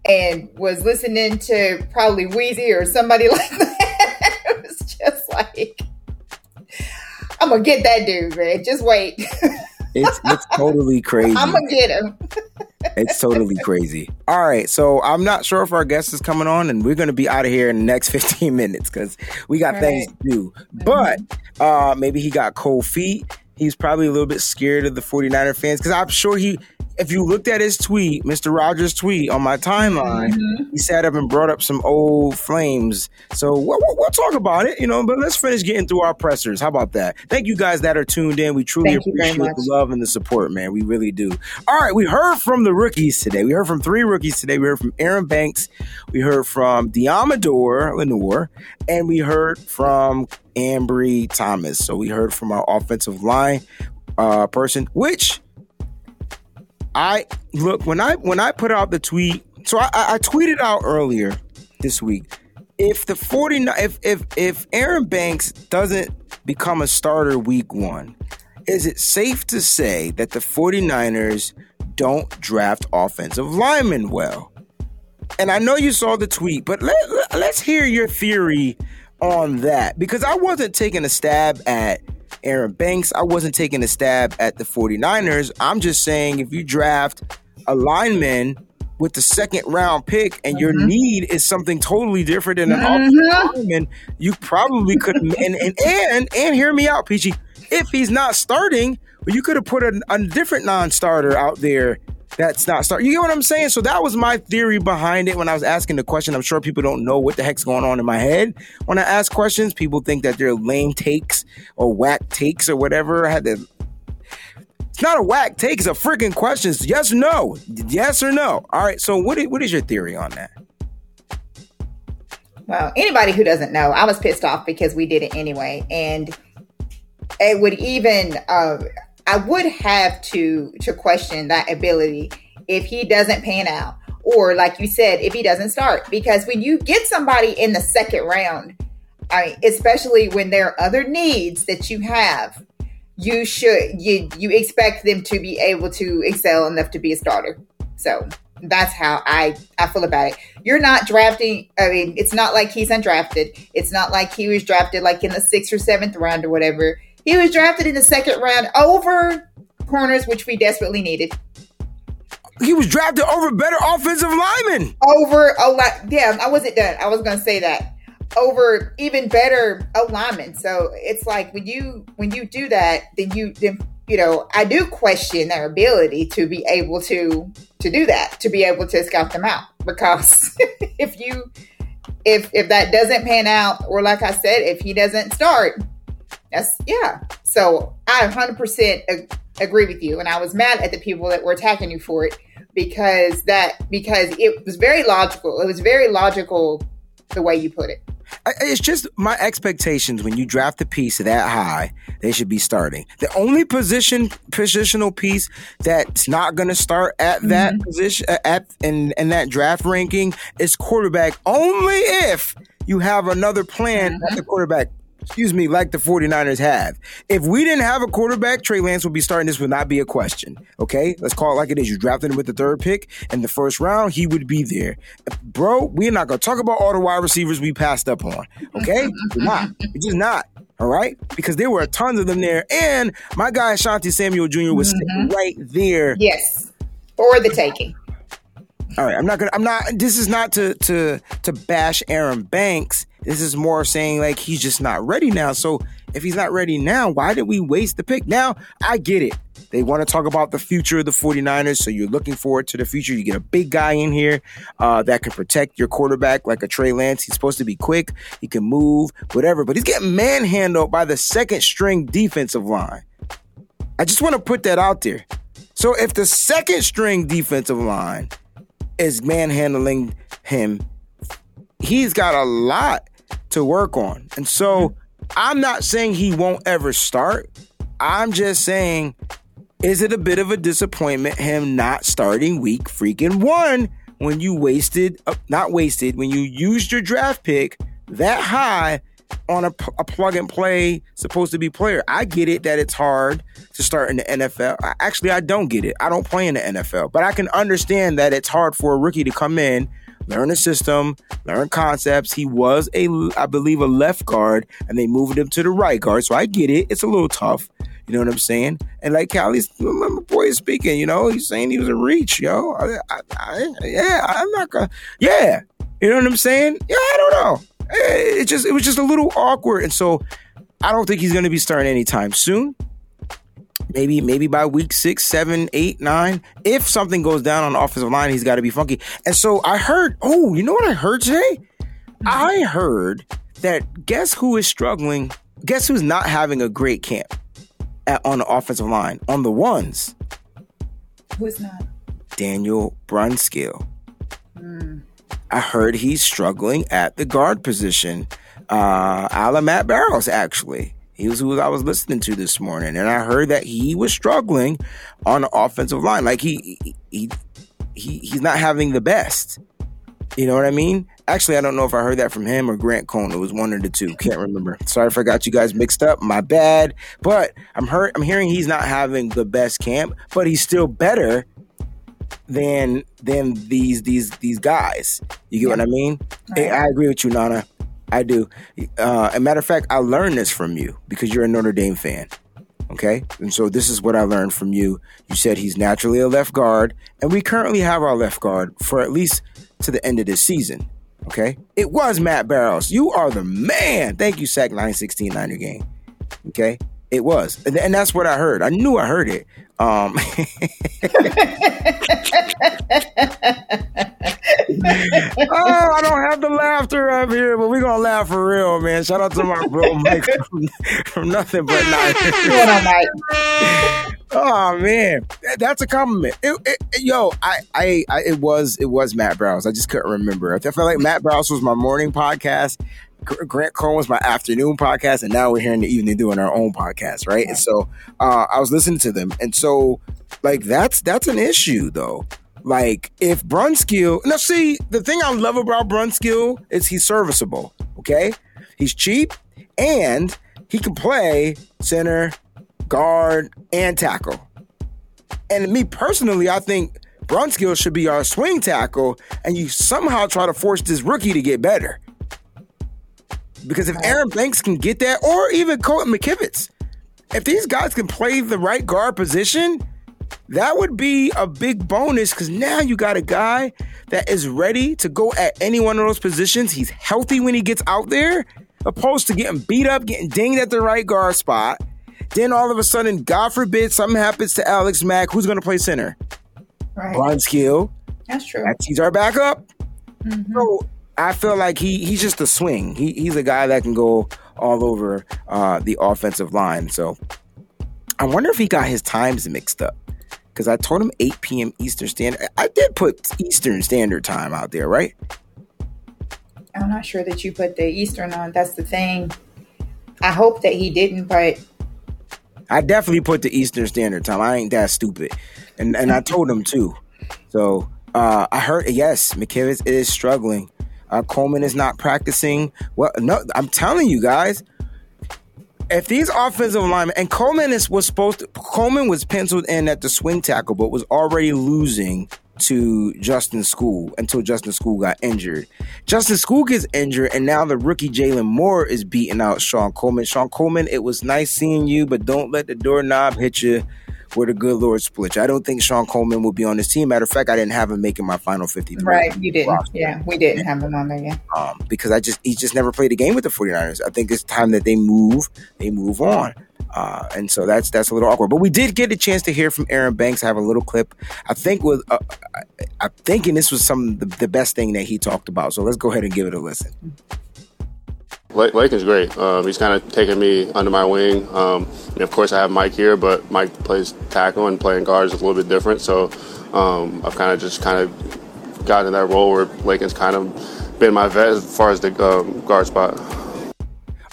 and was listening to probably Wheezy or somebody like that. it was just like I'm gonna get that dude, man. Just wait. It's it's totally crazy. I'm gonna get him. It's totally crazy. All right, so I'm not sure if our guest is coming on, and we're going to be out of here in the next 15 minutes because we got Right. things to do. But uh, maybe he got cold feet. He's probably a little bit scared of the 49er fans because I'm sure he, if you looked at his tweet, Mr. Rogers' tweet on my timeline, he sat up and brought up some old flames. So we'll, we'll, we'll talk about it, you know, but let's finish getting through our pressers. How about that? Thank you guys that are tuned in. We truly Thank appreciate the love and the support, man. We really do. All right, we heard from the rookies today. We heard from three rookies today. We heard from Aaron Banks, we heard from Deommodore Lenoir, and we heard from Ambry Thomas. So we heard from our offensive line uh, person, which I look when I when I put out the tweet. So I, I tweeted out earlier this week. If the 49 if if if Aaron Banks doesn't become a starter week 1, is it safe to say that the 49ers don't draft offensive linemen well? And I know you saw the tweet, but let, let's hear your theory on that because I wasn't taking a stab at Aaron Banks. I wasn't taking a stab at the 49ers. I'm just saying if you draft a lineman with the second round pick and your mm-hmm. need is something totally different than an offensive mm-hmm. lineman, you probably could and and and and hear me out, Peachy. If he's not starting, well, you could have put a, a different non-starter out there that's not starting. You get what I'm saying? So that was my theory behind it when I was asking the question. I'm sure people don't know what the heck's going on in my head when I ask questions. People think that they're lame takes or whack takes or whatever. I had to. It's not a whack take. It's a freaking question. It's yes or no. Yes or no. All right. So what is, what is your theory on that? Well, anybody who doesn't know, I was pissed off because we did it anyway, and it would even uh, I would have to to question that ability if he doesn't pan out, or like you said, if he doesn't start. Because when you get somebody in the second round, I mean, especially when there are other needs that you have, you should you you expect them to be able to excel enough to be a starter. So that's how I I feel about it. You're not drafting. I mean, it's not like he's undrafted. It's not like he was drafted like in the sixth or seventh round or whatever. He was drafted in the second round over corners, which we desperately needed. He was drafted over better offensive linemen. Over a lot. Yeah, I wasn't done. I was going to say that over even better alignment. So it's like when you when you do that, then you then you know I do question their ability to be able to to do that, to be able to scout them out. Because if you if if that doesn't pan out, or like I said, if he doesn't start, that's yeah. So I 100% ag- agree with you, and I was mad at the people that were attacking you for it because that because it was very logical. It was very logical the way you put it. It's just my expectations when you draft a piece that high, they should be starting. The only position positional piece that's not going to start at that mm-hmm. position at in in that draft ranking is quarterback only if you have another plan mm-hmm. at the quarterback excuse me, like the 49ers have. If we didn't have a quarterback, Trey Lance would be starting. This would not be a question. Okay? Let's call it like it is. You drafted him with the third pick in the first round, he would be there. Bro, we're not going to talk about all the wide receivers we passed up on. Okay? we're not. We're just not. All right? Because there were tons of them there. And my guy, Asante Samuel Jr., was mm-hmm. right there. Yes. For the taking. All right, I'm not gonna. I'm not. This is not to to to bash Aaron Banks. This is more saying like he's just not ready now. So if he's not ready now, why did we waste the pick? Now I get it. They want to talk about the future of the 49ers. So you're looking forward to the future. You get a big guy in here uh, that can protect your quarterback like a Trey Lance. He's supposed to be quick. He can move, whatever. But he's getting manhandled by the second string defensive line. I just want to put that out there. So if the second string defensive line is manhandling him, he's got a lot to work on. And so I'm not saying he won't ever start. I'm just saying, is it a bit of a disappointment him not starting week freaking one when you wasted, uh, not wasted, when you used your draft pick that high on a, a, plug and play supposed to be player. I get it that it's hard to start in the NFL. Actually, I don't get it. I don't play in the NFL, but I can understand that it's hard for a rookie to come in learn the system, learn concepts. He was a, I believe, a left guard, and they moved him to the right guard. So I get it. It's a little tough. You know what I'm saying? And like Callie's, my boy is speaking. You know, he's saying he was a reach, yo. I, I, I, yeah, I'm not gonna. Yeah, you know what I'm saying? Yeah, I don't know. It just, it was just a little awkward, and so I don't think he's gonna be starting anytime soon maybe maybe by week six, seven, eight, nine. If something goes down on the offensive line, he's got to be funky. And so I heard. Oh, you know what I heard today? I heard that guess who is struggling? Guess who's not having a great camp at, on the offensive line on the ones? Who's not? Daniel Brunskill. Mm. I heard he's struggling at the guard position. Uh, Alan Matt Barrows, actually. He was who I was listening to this morning, and I heard that he was struggling on the offensive line. Like he he he he's not having the best. You know what I mean? Actually, I don't know if I heard that from him or Grant Cohn. It was one of the two. Can't remember. Sorry if I got you guys mixed up. My bad. But I'm heard I'm hearing he's not having the best camp, but he's still better than than these these these guys. You get yeah. what I mean? Right. I agree with you, Nana. I do. Uh, a matter of fact, I learned this from you because you're a Notre Dame fan. Okay. And so this is what I learned from you. You said he's naturally a left guard, and we currently have our left guard for at least to the end of this season. Okay. It was Matt Barrows. You are the man. Thank you, Sack 916 Niner game. Okay. It was. And, and that's what I heard. I knew I heard it. Um, oh, I don't have the laughter up here, but we're gonna laugh for real, man. Shout out to my bro Mike from, from Nothing But Nice. oh man, that's a compliment. It, it, yo, I, I, I, it was, it was Matt Barrows. I just couldn't remember. I felt like Matt Barrows was my morning podcast. Grant Cohn was my afternoon podcast, and now we're here in the evening doing our own podcast, right? And so uh, I was listening to them, and so like that's that's an issue though. Like if Brunskill, now see the thing I love about Brunskill is he's serviceable. Okay, he's cheap and he can play center, guard, and tackle. And me personally, I think Brunskill should be our swing tackle, and you somehow try to force this rookie to get better. Because if Aaron Banks can get that, or even Colton McKivitz, if these guys can play the right guard position, that would be a big bonus because now you got a guy that is ready to go at any one of those positions. He's healthy when he gets out there, opposed to getting beat up, getting dinged at the right guard spot. Then all of a sudden, God forbid, something happens to Alex Mack. Who's going to play center? Right. Brunskill. That's true. That's he's our backup. Mhm. So I feel like he he's just a swing. He he's a guy that can go all over uh, the offensive line. So I wonder if he got his times mixed up because I told him 8 p.m. Eastern Standard. I did put Eastern Standard Time out there, right? I'm not sure that you put the Eastern on. That's the thing. I hope that he didn't, but I definitely put the Eastern Standard Time. I ain't that stupid, and and I told him too. So uh, I heard yes, McKivitz is struggling. Uh, Coleman is not practicing. Well, no, I'm telling you guys, if these offensive linemen and Coleman is was supposed to Coleman was penciled in at the swing tackle, but was already losing to Justin Skule until Justin Skule got injured. Justin School gets injured, and now the rookie Jaylon Moore is beating out Shon Coleman. Shon Coleman, it was nice seeing you, but don't let the doorknob hit you where the good Lord split you. I don't think Shon Coleman will be on this team. Matter of fact, I didn't have him making my final 53. right, you didn't. roster. Yeah, we didn't have him on there yet. Um, because I just he just never played a game with the 49ers. I think it's time that they move, they move on. Uh, and so that's that's a little awkward. But we did get a chance to hear from Aaron Banks. I have a little clip. I think with uh, I, I'm thinking this was some the, the best thing that he talked about. So let's go ahead and give it a listen. Lake, Laken's great. Um, he's kind of taken me under my wing. Um, of course, I have Mike here, but Mike plays tackle and playing guard is a little bit different. So um, I've kind of just kind of gotten in that role where Lake Laken's kind of been my vet as far as the um, guard spot.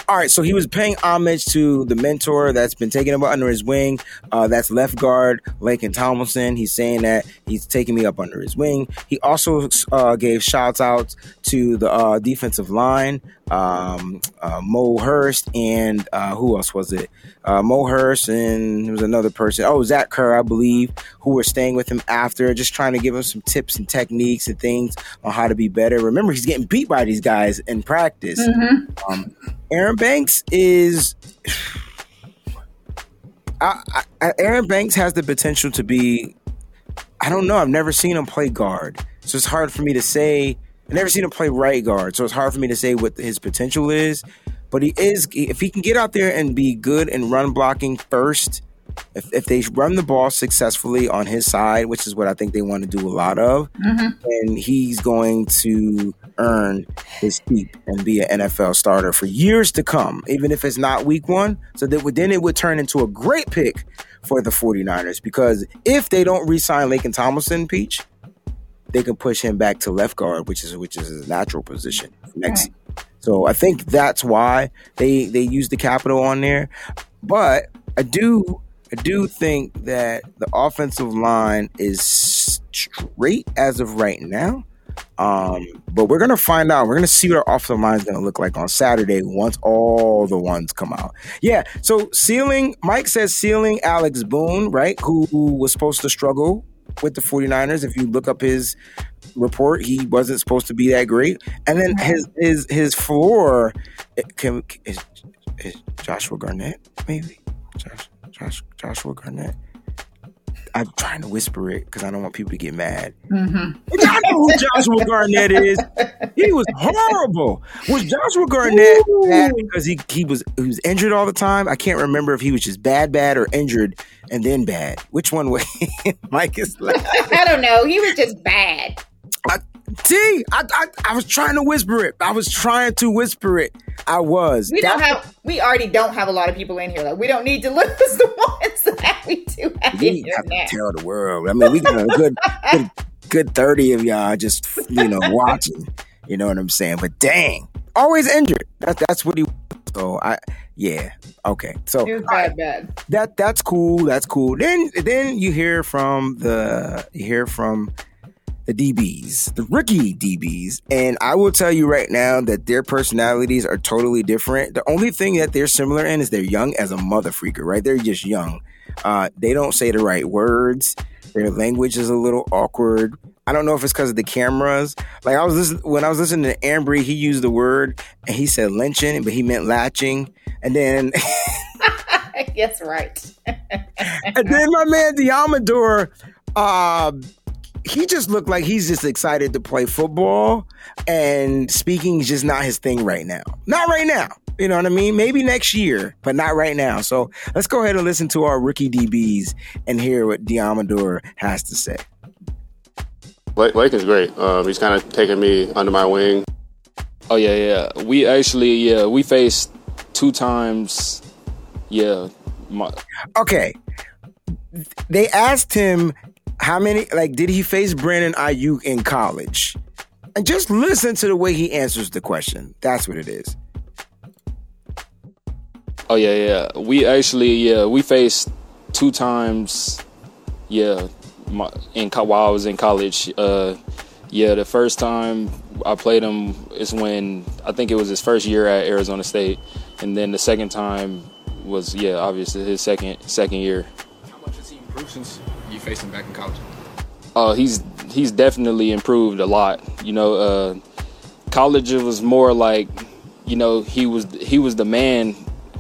All right, so he was paying homage to the mentor that's been taken up under his wing. Uh, that's left guard Laken Tomlinson. He's saying that he's taking me up under his wing. He also uh, gave shouts out to the uh, defensive line, um, uh, Mo Hurst, and uh, who else was it? Uh, Mo Hurst, and there was another person. Oh, Zach Kerr, I believe, who were staying with him after, just trying to give him some tips and techniques and things on how to be better. Remember, he's getting beat by these guys in practice. Um, Aaron Banks is. I, I, Aaron Banks has the potential to be. I don't know. I've never seen him play guard, so it's hard for me to say. I've never seen him play right guard, so it's hard for me to say what his potential is. But he is. If he can get out there and be good in run blocking first, if, if they run the ball successfully on his side, which is what I think they want to do a lot of, mm-hmm. then he's going to earn his keep and be an NFL starter for years to come, even if it's not week one. So that would, then it would turn into a great pick for the 49ers because if they don't re-sign Laken Tomlinson, Peach, they can push him back to left guard, which is which is his natural position next. So I think that's why they they use the capital on there. But I do I do think that the offensive line is straight as of right now. Um, but we're gonna find out. We're gonna see what our offensive line is gonna look like on Saturday once all the ones come out. Yeah. So ceiling, Mike says ceiling Alex Boone, right? Who was supposed to struggle with the 49ers. If you look up his report, he wasn't supposed to be that great. And then his his his floor can is, is Joshua Garnett, maybe? Josh, Josh Joshua Garnett. I'm trying to whisper it because I don't want people to get mad. Mm-hmm. I know who Joshua Garnett is. He was horrible. Was Joshua Garnett bad because he, he was he was injured all the time? I can't remember if he was just bad, bad, or injured and then bad. Which one was Mike is like I don't know. He was just bad. I, see, I, I I was trying to whisper it. I was trying to whisper it. I was. We don't That- have. We already don't have a lot of people in here. Like we don't need to lose the ones that we do have we in ain't here have to now. tell the world. I mean, we got a good, good, good thirty of y'all just you know watching. You know what I'm saying? But dang, always injured. That's that's what he. So I yeah okay. So It bad, bad. that that's cool. That's cool. Then then you hear from the you hear from the DBs, the rookie DBs. And I will tell you right now that their personalities are totally different. The only thing that they're similar in is they're young as a mother freaker, right? They're just young. Uh, they don't say the right words. Their language is a little awkward. I don't know if it's because of the cameras. Like I was listening, when I was listening to Ambry, he used the word and he said lynching, but he meant latching. And then yes, right. and then my man Deommodore, uh, he just looked like he's just excited to play football, and speaking is just not his thing right now. Not right now. You know what I mean? Maybe next year, but not right now. So let's go ahead and listen to our rookie DBs and hear what Deommodore has to say. Blake, Blake is great. Um, he's kind of taking me under my wing. Oh yeah, yeah. We actually, yeah, we faced two times. Yeah. My, Okay. They asked him how many, like, did he face Brandon Aiyuk in college? And just listen to the way he answers the question. That's what it is. oh yeah, yeah. We actually, yeah, we faced two times. Yeah, my, in co- while I was in college. Uh, yeah, the first time I played him is when I think it was his first year at Arizona State, and then the second time was yeah, obviously his second second year. How much has he improved since you faced him back in college? Uh, he's he's definitely improved a lot. You know, uh, college it was more like, you know, he was he was the man.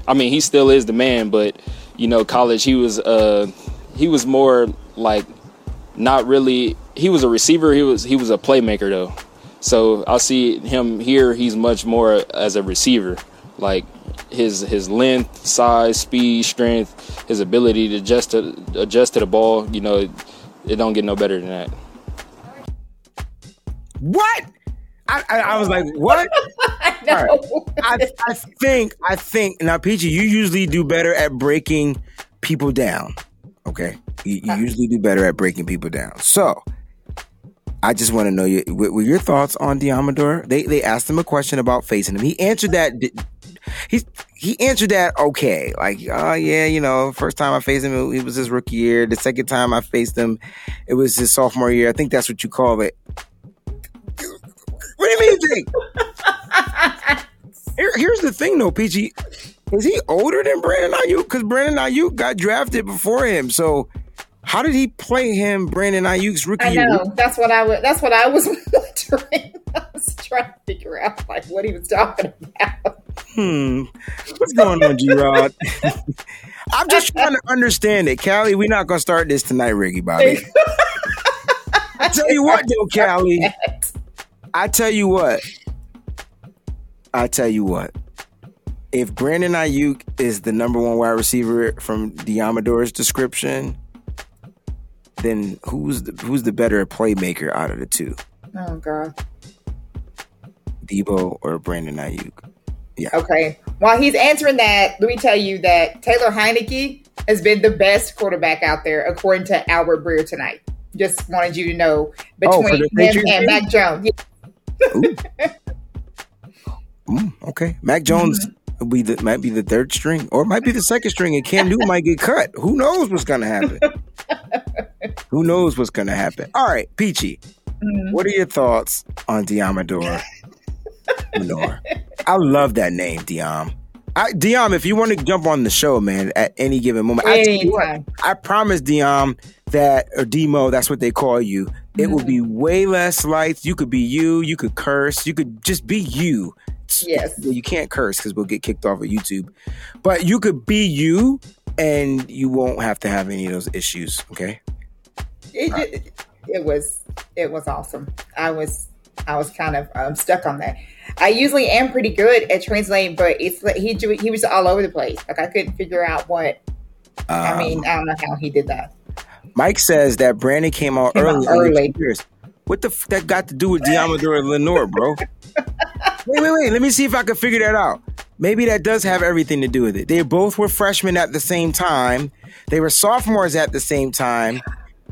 I mean, he still is the man, but you know, college he was uh, he was more like not really. He was a receiver. He was he was a playmaker though. So I see him here. He's much more as a receiver, like his his length, size, speed, strength, his ability to adjust to adjust to the ball. You know, it, it don't get no better than that. What? I, I, I was like, what? no. All right. I, I think, I think, now, Peachy, you usually do better at breaking people down. Okay. You, you uh-huh. usually do better at breaking people down. So, I just want to know your, what your thoughts on Deommodore? They they asked him a question about facing him. He answered that. He he answered that okay. Like, oh yeah, you know, first time I faced him, it was his rookie year. The second time I faced him, it was his sophomore year. I think that's what you call it. What do you mean you think? Here, here's the thing, though, PG. Is he older than Brandon Aiyuk? Because Brandon Aiyuk got drafted before him. So how did he play him, Brandon Aiyuk's rookie I year? That's what I was. That's what I was wondering. I was trying to figure out like what he was talking about. Hmm. What's going on, G Rod? I'm just trying to understand it. Callie, we're not gonna start this tonight, Ricky Bobby. I tell you what though, Callie. I tell you what. I tell you what. If Brandon Aiyuk is the number one wide receiver from Deommodore's description, then who's the, who's the better playmaker out of the two? Oh god. Deebo or Brandon Aiyuk? Yeah. Okay. While he's answering that, let me tell you that Taylor Heinicke has been the best quarterback out there, according to Albert Breer tonight. Just wanted you to know Oh, between the him and? Mac Jones. Mm, okay. Mac Jones will be the might be the third string, or it might be the second string, and Cam Newton might get cut. Who knows what's gonna happen? Who knows what's gonna happen? All right, Peachy. What are your thoughts on Deommodore Lenoir? I love that name, Diam. I, if you want to jump on the show, man, at any given moment, I, tell what, Anytime. I promise, Diam, that or Demo, that's what they call you. It will mm-hmm. be way less lights. You could be you. You could curse. You could just be you. Yes. You can't curse because we'll get kicked off of YouTube. But you could be you, and you won't have to have any of those issues. Okay. It, it, it was it was awesome. I was I was kind of um, stuck on that. I usually am pretty good at translating, but it's like he he was all over the place. Like I couldn't figure out what. I Um, mean, I don't know how he did that. Mike says that Brandon came out Came early. the early. years. What the f- that got to do with Deommodore and Lenoir, bro? wait, wait, wait. Let me see if I can figure that out. Maybe that does have everything to do with it. They both were freshmen at the same time. They were sophomores at the same time.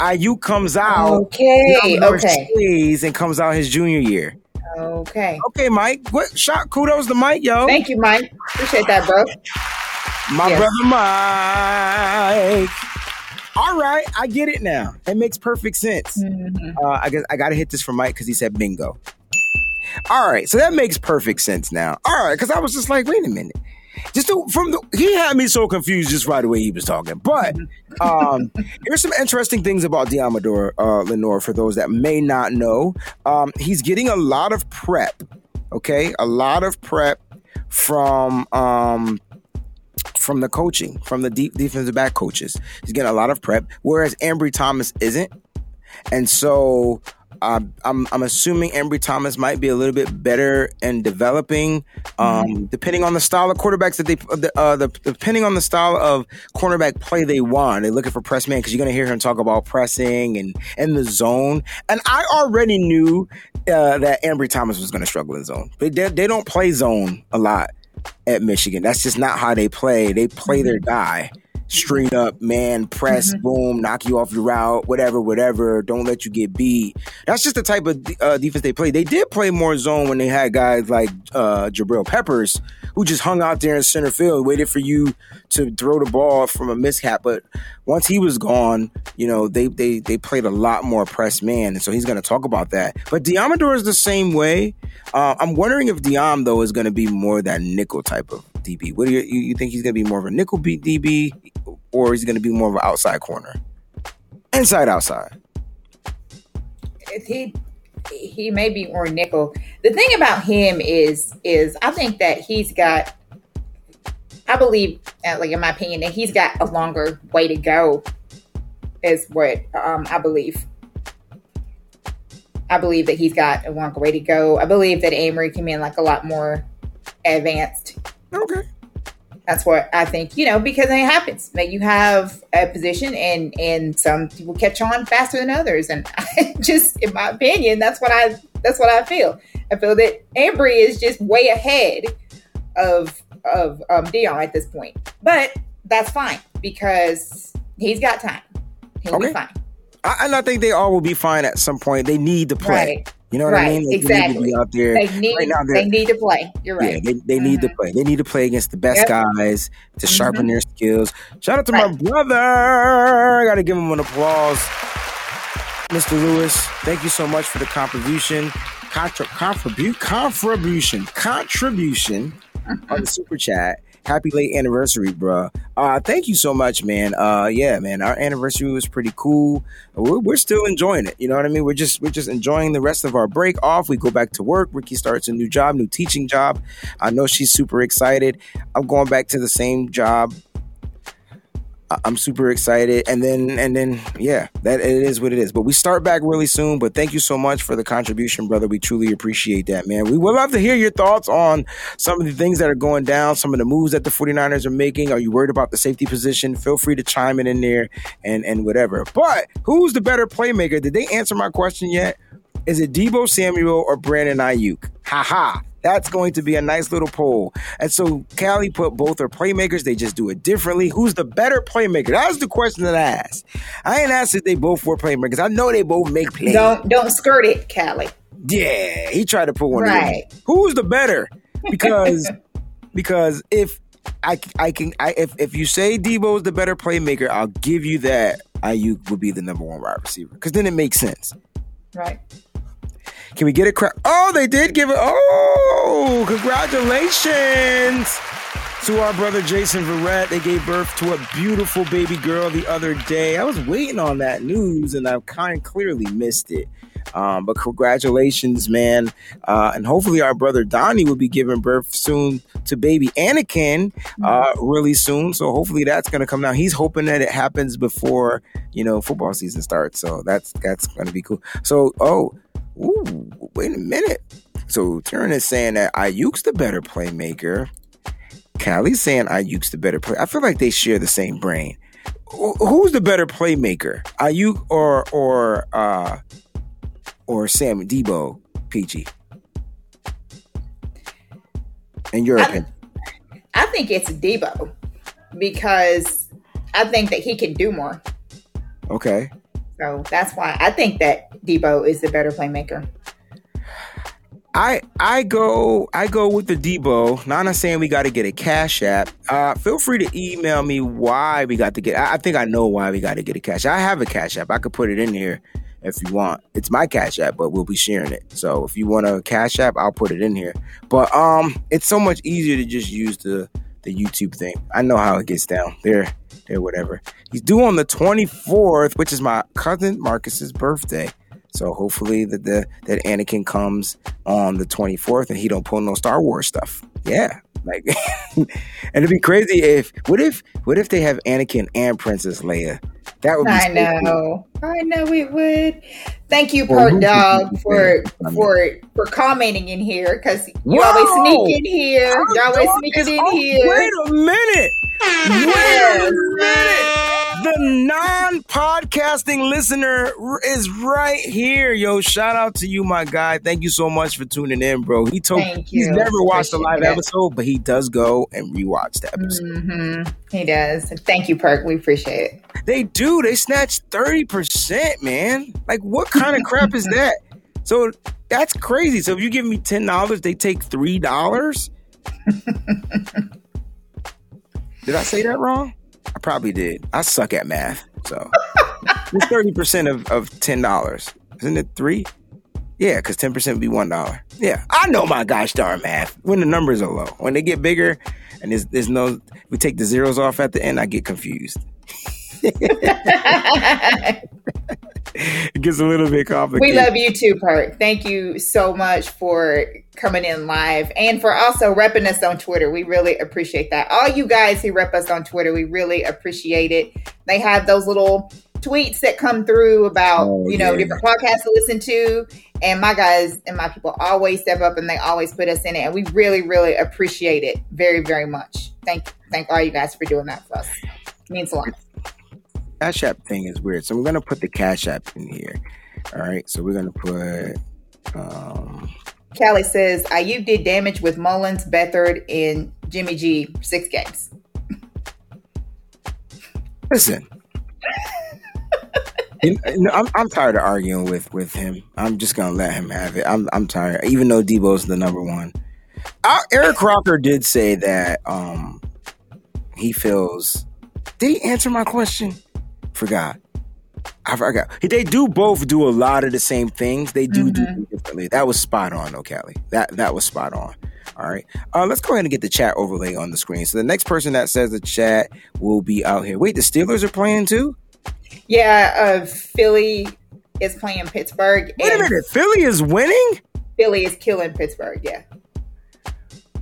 IU comes out. Okay, okay, stays and comes out his junior year. okay. Okay, Mike. What shot? Kudos to Mike, yo. Thank you, Mike. Appreciate that, bro. My Yes. brother Mike. All right, I get it now. It makes perfect sense. Mhm. Uh, I guess I got to hit this for Mike because he said bingo. All right, so that makes perfect sense now. All right, because I was just like, wait a minute. Just to, from the, he had me so confused just right away he was talking. But um, here's some interesting things about Diamador uh, Lenore for those that may not know. Um, he's getting a lot of prep. Okay, a lot of prep from um, from the coaching, from the deep defensive back coaches. He's getting a lot of prep, whereas Ambry Thomas isn't. And so uh, I'm I'm assuming Ambry Thomas might be a little bit better in developing, um, depending on the style of quarterbacks that they the, uh, the depending on the style of cornerback play they want. They're looking for press man because you're gonna hear him talk about pressing and and the zone. And I already knew uh, that Ambry Thomas was gonna struggle in zone. They they, they don't play zone a lot at Michigan. That's just not how they play. They play their guy straight up, man, press, boom, knock you off your route, whatever, whatever. Don't let you get beat. That's just the type of uh, defense they play. They did play more zone when they had guys like uh, Jabril Peppers, who just hung out there in center field, waited for you to throw the ball from a mishap. But once he was gone, you know, they they they played a lot more press man, and so he's going to talk about that. But Deommodore is the same way. Uh, I'm wondering if Diam though is going to be more that nickel type of DB. What do you you, you think he's going to be more of a nickel beat DB, or is he going to be more of an outside corner, inside outside? he he may be more nickel. The thing about him is is I think that he's got I believe like in my opinion that he's got a longer way to go is what um, I believe. I believe that he's got a longer way to go. I believe that Ambry can be like a lot more advanced Okay. That's what I think, you know, because it happens that you have a position and and some people catch on faster than others. And I just, in my opinion, that's what I that's what I feel. I feel that Ambry is just way ahead of of um, Dion at this point, but that's fine because he's got time. He'll Okay. be fine. I, and I think they all will be fine at some point. They need to play. Right. You know what I mean? Like, They need to exactly. be out there. They need right now, they're- need to play. You're Yeah, right. they, they need to Mhm. play. They need to play against the best Yep. guys to sharpen Mhm. their skills. Shout out to my brother. I got to give him an applause. Mr. Lewis, thank you so much for the contribution. Contra- contribute, contribution, contribution on the super chat. Happy late anniversary, bruh. Uh, thank you so much, man. Uh, yeah, man, our anniversary was pretty cool. We're, we're still enjoying it. You know what I mean? We're just we're just enjoying the rest of our break off. We go back to work. Ricky starts a new job, new teaching job. I know she's super excited. I'm going back to the same job. I'm super excited, and then and then yeah, that it is what it is. But we start back really soon. But thank you so much for the contribution, brother. We truly appreciate that, man. We would love to hear your thoughts on some of the things that are going down, some of the moves that the 49ers are making. Are you worried about the safety position? Feel free to chime in in there and and whatever. But who's the better playmaker? Did they answer my question yet? Is it Deebo Samuel or Brandon Aiyuk? Ha ha. That's going to be a nice little poll. And so Callie put both are playmakers. They just do it differently. Who's the better playmaker? That's the question that I asked. I ain't asked if they both were playmakers. I know they both make plays. Don't don't skirt it, Callie. Yeah, he tried to put one. Right. Who's the better? Because because if I I can I if if you say Deebo is the better playmaker, I'll give you that Aiyuk would be the number one wide receiver. Because then it makes sense. Right. Can we get a crack? Oh, they did give it. Oh, congratulations to our brother Jason Verrett. They gave birth to a beautiful baby girl the other day. I was waiting on that news and I kind of clearly missed it. Um, but congratulations, man. Uh, and hopefully our brother Donnie will be giving birth soon to baby Anakin uh, really soon. So hopefully that's going to come down. He's hoping that it happens before, you know, football season starts. So that's, that's going to be cool. So, oh, Ooh, wait a minute. So Turin is saying that Aiyuk's the better playmaker. Callie's saying Aiyuk's the better play. I feel like they share the same brain. Wh- Who's the better playmaker? Aiyuk or or uh or Sam Deebo PG? In your I- opinion. I think it's Deebo because I think that he can do more. Okay. So that's why I think that Deebo is the better playmaker. I I go I go with the Deebo. Not not saying we got to get a cash app. Uh, feel free to email me why we got to get. I, I think I know why we got to get a cash. I have a cash app. I could put it in here if you want. It's my cash app, but we'll be sharing it. So if you want a cash app, I'll put it in here. But um, it's so much easier to just use the the YouTube thing. I know how it gets down. There, there, whatever. He's due on the 24th, which is my cousin Marcus's birthday. So hopefully that the that Anakin comes on the 24th and he don't pull no Star Wars stuff. Yeah. Like and it'd be crazy if what if what if they have Anakin and Princess Leia? That would be I know. I know it would. Thank you, Well, uh, Part Dog, for for for commenting in here because you always sneak in here. You always sneaking in here. Wait a minute. Wait a minute. The non-podcasting listener is right here. Yo, shout out to you, my guy. Thank you so much for tuning in, bro. He told Thank he's you. never watched a live it. episode, but he does go and rewatch the episode. hmm He does. Thank you, Perk. We appreciate it. They do. They snatch 30%, man. Like, what kind of crap is that? So that's crazy. So if you give me $10, they take $3? did I say that wrong? I probably did. I suck at math. So it's 30% of, of $10. Isn't it three? Yeah, because 10% would be $1. Yeah, I know my gosh darn math when the numbers are low. When they get bigger and there's, there's no, we take the zeros off at the end, I get confused. it gets a little bit complicated. We love you too, Perk. Thank you so much for coming in live and for also repping us on Twitter. We really appreciate that. All you guys who rep us on Twitter, we really appreciate it. They have those little tweets that come through about, Oh, you know, yeah. different podcasts to listen to. And my guys and my people always step up and they always put us in it. And we really, really appreciate it very, very much. Thank thank all you guys for doing that for us. It means a lot. Cash App thing is weird. So I'm gonna put the Cash App in here. All right. So we're gonna put um Callie says Aiyuk did damage with Mullens, Beathard, and Jimmy G six games. listen. You know, I'm, I'm tired of arguing with, with him. I'm just gonna let him have it. I'm I'm tired, even though Deebo's the number one. Uh, Eric Crocker did say that um he feels. Did he answer my question? Forgot. I forgot. They do both do a lot of the same things. They do do differently. That was spot on, though, Callie. That that was spot on. All right. Uh, let's go ahead and get the chat overlay on the screen. So the next person that says the chat will be out here. Wait, the Steelers are playing too? Yeah, uh, Philly is playing Pittsburgh. Wait a minute. Philly is winning? Philly is killing Pittsburgh. Yeah,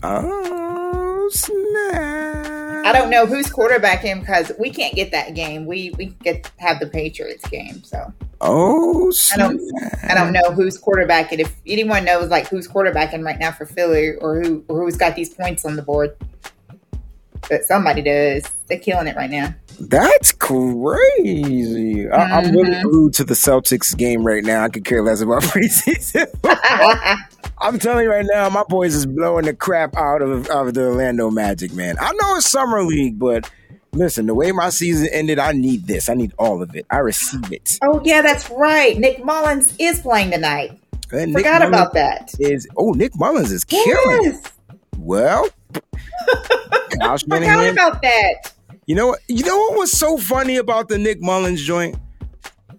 Oh snap! I don't know who's quarterbacking because we can't get that game. We we get have the Patriots game, so Oh I don't I don't know who's quarterbacking. If anyone knows like who's quarterbacking right now for Philly or who or who's got these points on the board, but somebody does. They're killing it right now. That's crazy. I, I'm really Mhm. glued to the Celtics game right now. I could care less about preseason. I'm telling you right now, my boys is blowing the crap out of, of the Orlando Magic, man. I know it's summer league, but listen, the way my season ended, I need this. I need all of it. I receive it. oh yeah, that's right. Nick Mullens is playing tonight. And Nick Forgot Mullens about that. Is oh Nick Mullens is killing. Yes, Well, Kyle forgot about that. You know what? You know what was so funny about the Nick Mullens joint?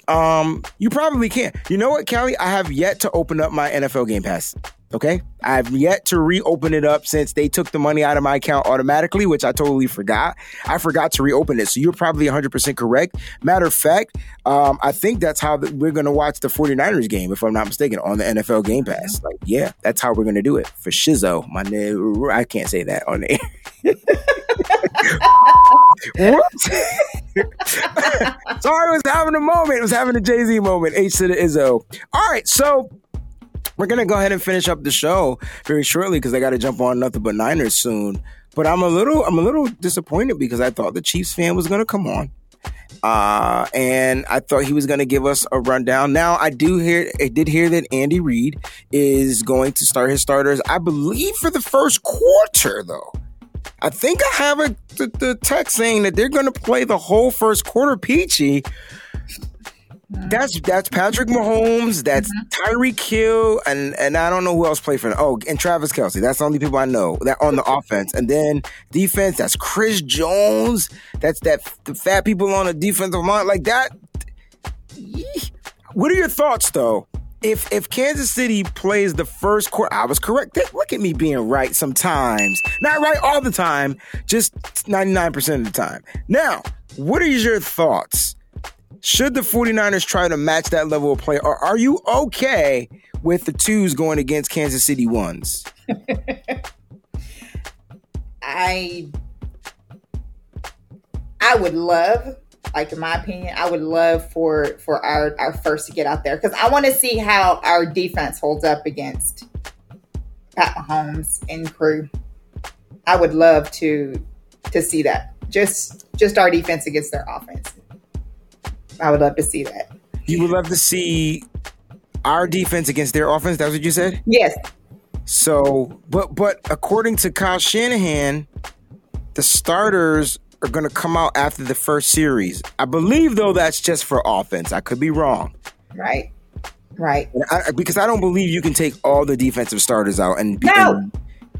Um, you probably can't. You know what, Callie? I have yet to open up my NFL Game Pass. Okay, I've yet to reopen it up since they took the money out of my account automatically, which I totally forgot. I forgot to reopen it. So you're probably 100% correct. Matter of fact, um, I think that's how the, we're going to watch the 49ers game, if I'm not mistaken, on the NFL Game Pass. Like, yeah, that's how we're going to do it for Shizzo. My name, I can't say that on the? Sorry, I was having a moment. It was having a Jay Z moment. H to the Izzo. All right, so we're gonna go ahead and finish up the show very shortly because I got to jump on nothing but Niners soon. But I'm a little, I'm a little disappointed because I thought the Chiefs fan was gonna come on, uh, and I thought he was gonna give us a rundown. Now I do hear, I did hear that Andy Reid is going to start his starters, I believe, for the first quarter though. I think I have a the, the text saying that they're going to play the whole first quarter peachy. That's that's Patrick Mahomes. That's mm-hmm. Tyreek Hill, and and I don't know who else played for them. Oh, and Travis Kelce. That's the only people I know that on the offense. And then defense. That's Chris Jones. That's that the fat people on the defensive line like that. What are your thoughts though? If if Kansas City plays the first quarter, I was correct. Look at me being right sometimes. Not right all the time, just 99% of the time. Now, what are your thoughts? Should the 49ers try to match that level of play, or are you okay with the twos going against Kansas City ones? I I would love, like in my opinion, I would love for for our our first to get out there because I want to see how our defense holds up against Pat Mahomes and crew. I would love to to see that. Just just our defense against their offense. I would love to see that. You would love to see our defense against their offense. That's what you said. Yes. So, but but according to Kyle Shanahan, the starters are going to come out after the first series. I believe though that's just for offense. I could be wrong. Right. Right. I, because I don't believe you can take all the defensive starters out and no. And,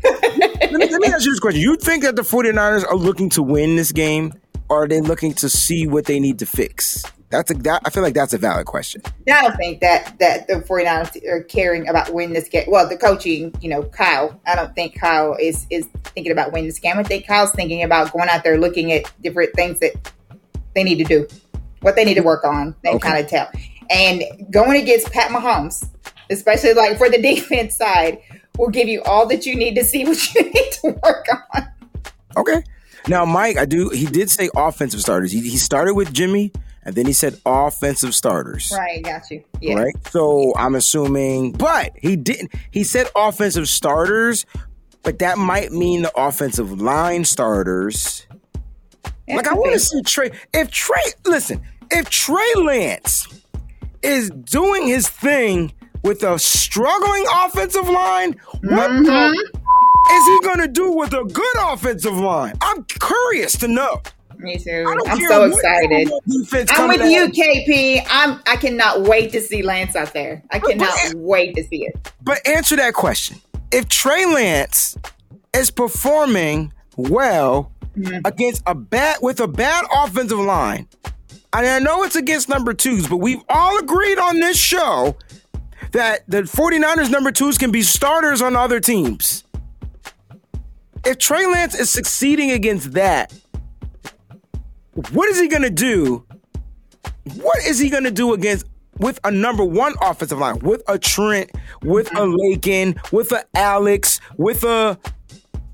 let, me, let me ask you this question. You think that the 49ers are looking to win this game or are they looking to see what they need to fix? That's a, that, I feel like that's a valid question. I don't think that that the 49ers are caring about winning this game. Well, the coaching, you know, Kyle. I don't think Kyle is is thinking about winning this game. I think Kyle's thinking about going out there looking at different things that they need to do, what they need to work on, They okay. kind of tell. And going against Pat Mahomes, especially like for the defense side, will give you all that you need to see what you need to work on. Okay. Now, Mike, I do. He did say offensive starters. He, he started with Jimmy and then he said offensive starters. Right, got you. Yeah. Right. So I'm assuming, but he didn't. He said offensive starters, but that might mean the offensive line starters. That's like I want to see Trey. If Trey, listen, if Trey Lance is doing his thing with a struggling offensive line, what mm-hmm. is he going to do with a good offensive line? I'm curious to know. Me too. I'm so excited. I'm with you, KP. I'm. I cannot wait to see Lance out there. I cannot but, wait to see it. But answer that question: If Trey Lance is performing well mm-hmm. against a bad with a bad offensive line, and I know it's against number twos, but we've all agreed on this show that the 49ers number twos can be starters on other teams. If Trey Lance is succeeding against that, what is he going to do? What is he going to do against with a number one offensive line, with a Trent, with a Laken, with a Alex, with a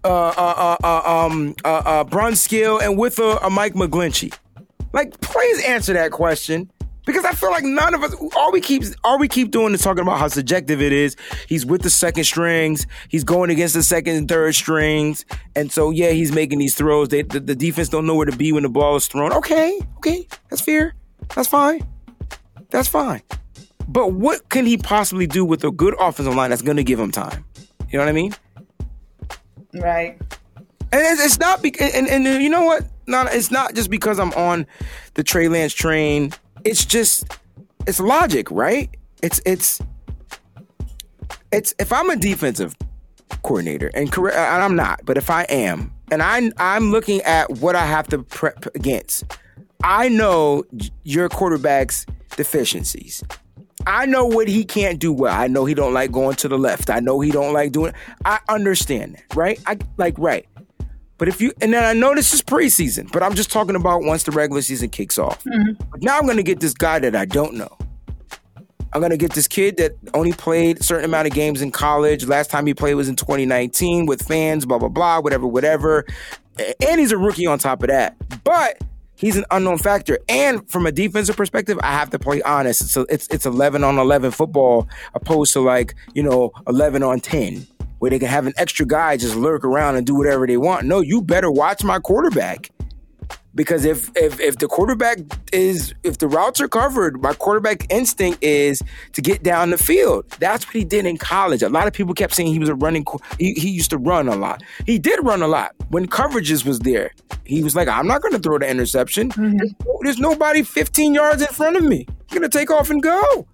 uh, uh, uh, uh um uh, uh, Brunskill, and with a, a Mike McGlinchey? Like, please answer that question because I feel like none of us all we keep all we keep doing is talking about how subjective it is. He's with the second strings. He's going against the second and third strings, and so yeah, he's making these throws. They, the, the defense don't know where to be when the ball is thrown. Okay, okay, that's fair. That's fine. That's fine. But what can he possibly do with a good offensive line that's going to give him time? You know what I mean? Right. And it's, it's not because, and, and, and you know what? Not it's not just because I'm on the Trey Lance train it's just it's logic, right? It's it's it's if I'm a defensive coordinator and and I'm not, but if I am, and I I'm looking at what I have to prep against, I know your quarterback's deficiencies. I know what he can't do well. I know he don't like going to the left. I know he don't like doing. I understand that, right? I like right. But if you, and then I know this is preseason, but I'm just talking about once the regular season kicks off. Mm-hmm. But now I'm going to get this guy that I don't know. I'm going to get this kid that only played a certain amount of games in college. Last time he played was in 2019 with fans, blah, blah, blah, whatever, whatever. And he's a rookie on top of that. But he's an unknown factor. And from a defensive perspective, I have to play honest. It's, it's, it's 11 on 11 football opposed to like, you know, 11 on 10 where they can have an extra guy just lurk around and do whatever they want. No, you better watch my quarterback. Because if if if the quarterback is if the routes are covered, my quarterback instinct is to get down the field. That's what he did in college. A lot of people kept saying he was a running. He, he used to run a lot. He did run a lot when coverages was there. He was like, I'm not going to throw the interception. Mm-hmm. There's, there's nobody 15 yards in front of me. You're gonna take off and go.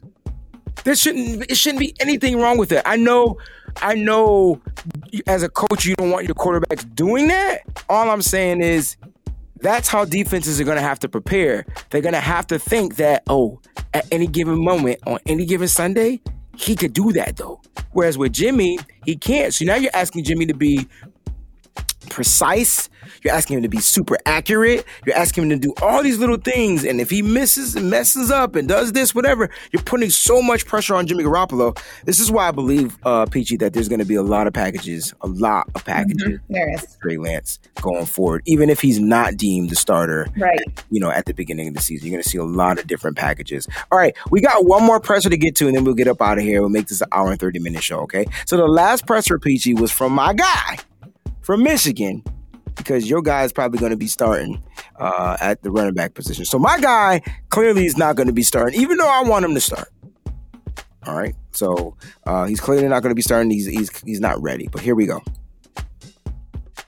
There shouldn't it shouldn't be anything wrong with it. I know, I know. As a coach, you don't want your quarterbacks doing that. All I'm saying is that's how defenses are going to have to prepare. They're going to have to think that, oh, at any given moment on any given Sunday, he could do that though. Whereas with Jimmy, he can't. So now you're asking Jimmy to be precise. You're asking him to be super accurate. You're asking him to do all these little things. And if he misses and messes up and does this, whatever, you're putting so much pressure on Jimmy Garoppolo. This is why I believe, uh, Peachy, that there's going to be a lot of packages, a lot of packages. Mm-hmm. There is. Trey Lance going forward, even if he's not deemed the starter, Right. you know, at the beginning of the season. You're going to see a lot of different packages. All right, we got one more presser to get to, and then we'll get up out of here. We'll make this an hour and 30 minute show, okay? So the last presser, Peachy, was from my guy from Michigan, because your guy is probably going to be starting uh, at the running back position. So my guy clearly is not going to be starting, even though I want him to start. All right, so uh, he's clearly not going to be starting. He's he's he's not ready. But here we go.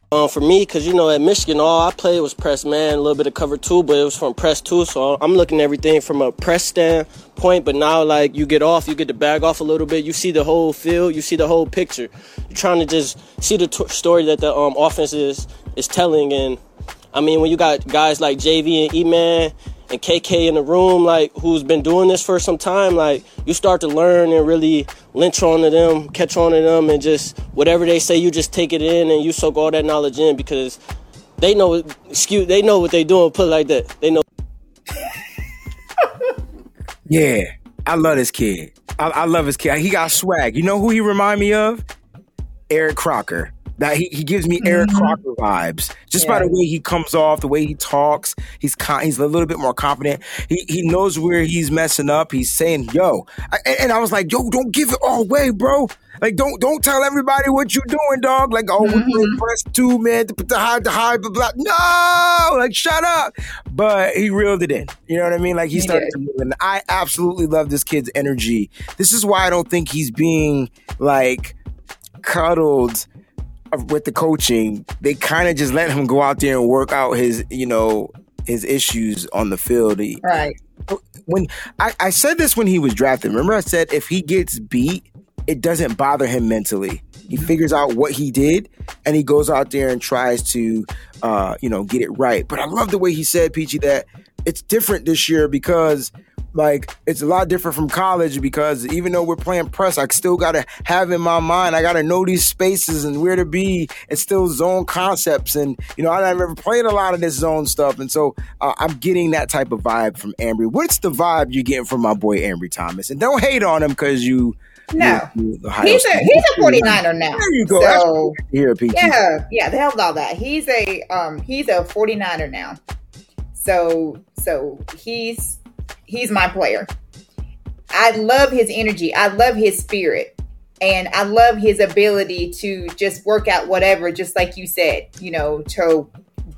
Um, for me, because you know, at Michigan, all I played was press man, a little bit of cover two, but it was from press two. So I'm looking at everything from a press standpoint. But now, like, you get off, you get the bag off a little bit, you see the whole field, you see the whole picture. You're trying to just see the t- story that the um, offense is, is telling. And I mean, when you got guys like JV and E Man and KK in the room, like, who's been doing this for some time, like, you start to learn and really lynch onto them, catch on to them, and just whatever they say, you just take it in and you soak all that knowledge in because they know, excuse, they know what they doing. Put it like that, they know. Yeah, I love this kid. I, I love his kid. He got swag. You know who he remind me of? Eric Crocker. That he, he gives me Eric mm-hmm. Crocker vibes just by the way he comes off, the way he talks. He's con- he's a little bit more confident. He he knows where he's messing up. He's saying, "Yo," I, and- I was like, "Yo, don't give it all away, bro. Like, don't don't tell everybody what you're doing, dog. Like, oh, we're doing mm-hmm. press two, man, to put the high, the high, blah blah. No, like, shut up." But he reeled it in. You know what I mean? Like he He started did. to move, and I absolutely love this kid's energy. This is why I don't think he's being like cuddled with the coaching. They kind of just let him go out there and work out his, you know, his issues on the field. He- Right. when I, I said this when he was drafted. Remember, I said if he gets beat, it doesn't bother him mentally. He figures out what he did, and he goes out there and tries to, uh, you know, get it right. But I love the way he said, Peachy, that it's different this year because. Like it's a lot different from college because even though we're playing press, I still gotta have in my mind, I gotta know these spaces and where to be. It's still zone concepts, and you know I never played a lot of this zone stuff, and so uh, I'm getting that type of vibe from Ambry. What's the vibe you're getting from my boy Ambry Thomas? And don't hate on him because you. No. you- you He's a he's a 49er now. There you go. So Here, yeah, yeah, the hell with all that. He's a um he's a 49er now. So so he's he's my player. I love his energy. I love his spirit. And I love his ability to just work out whatever, just like you said, you know, to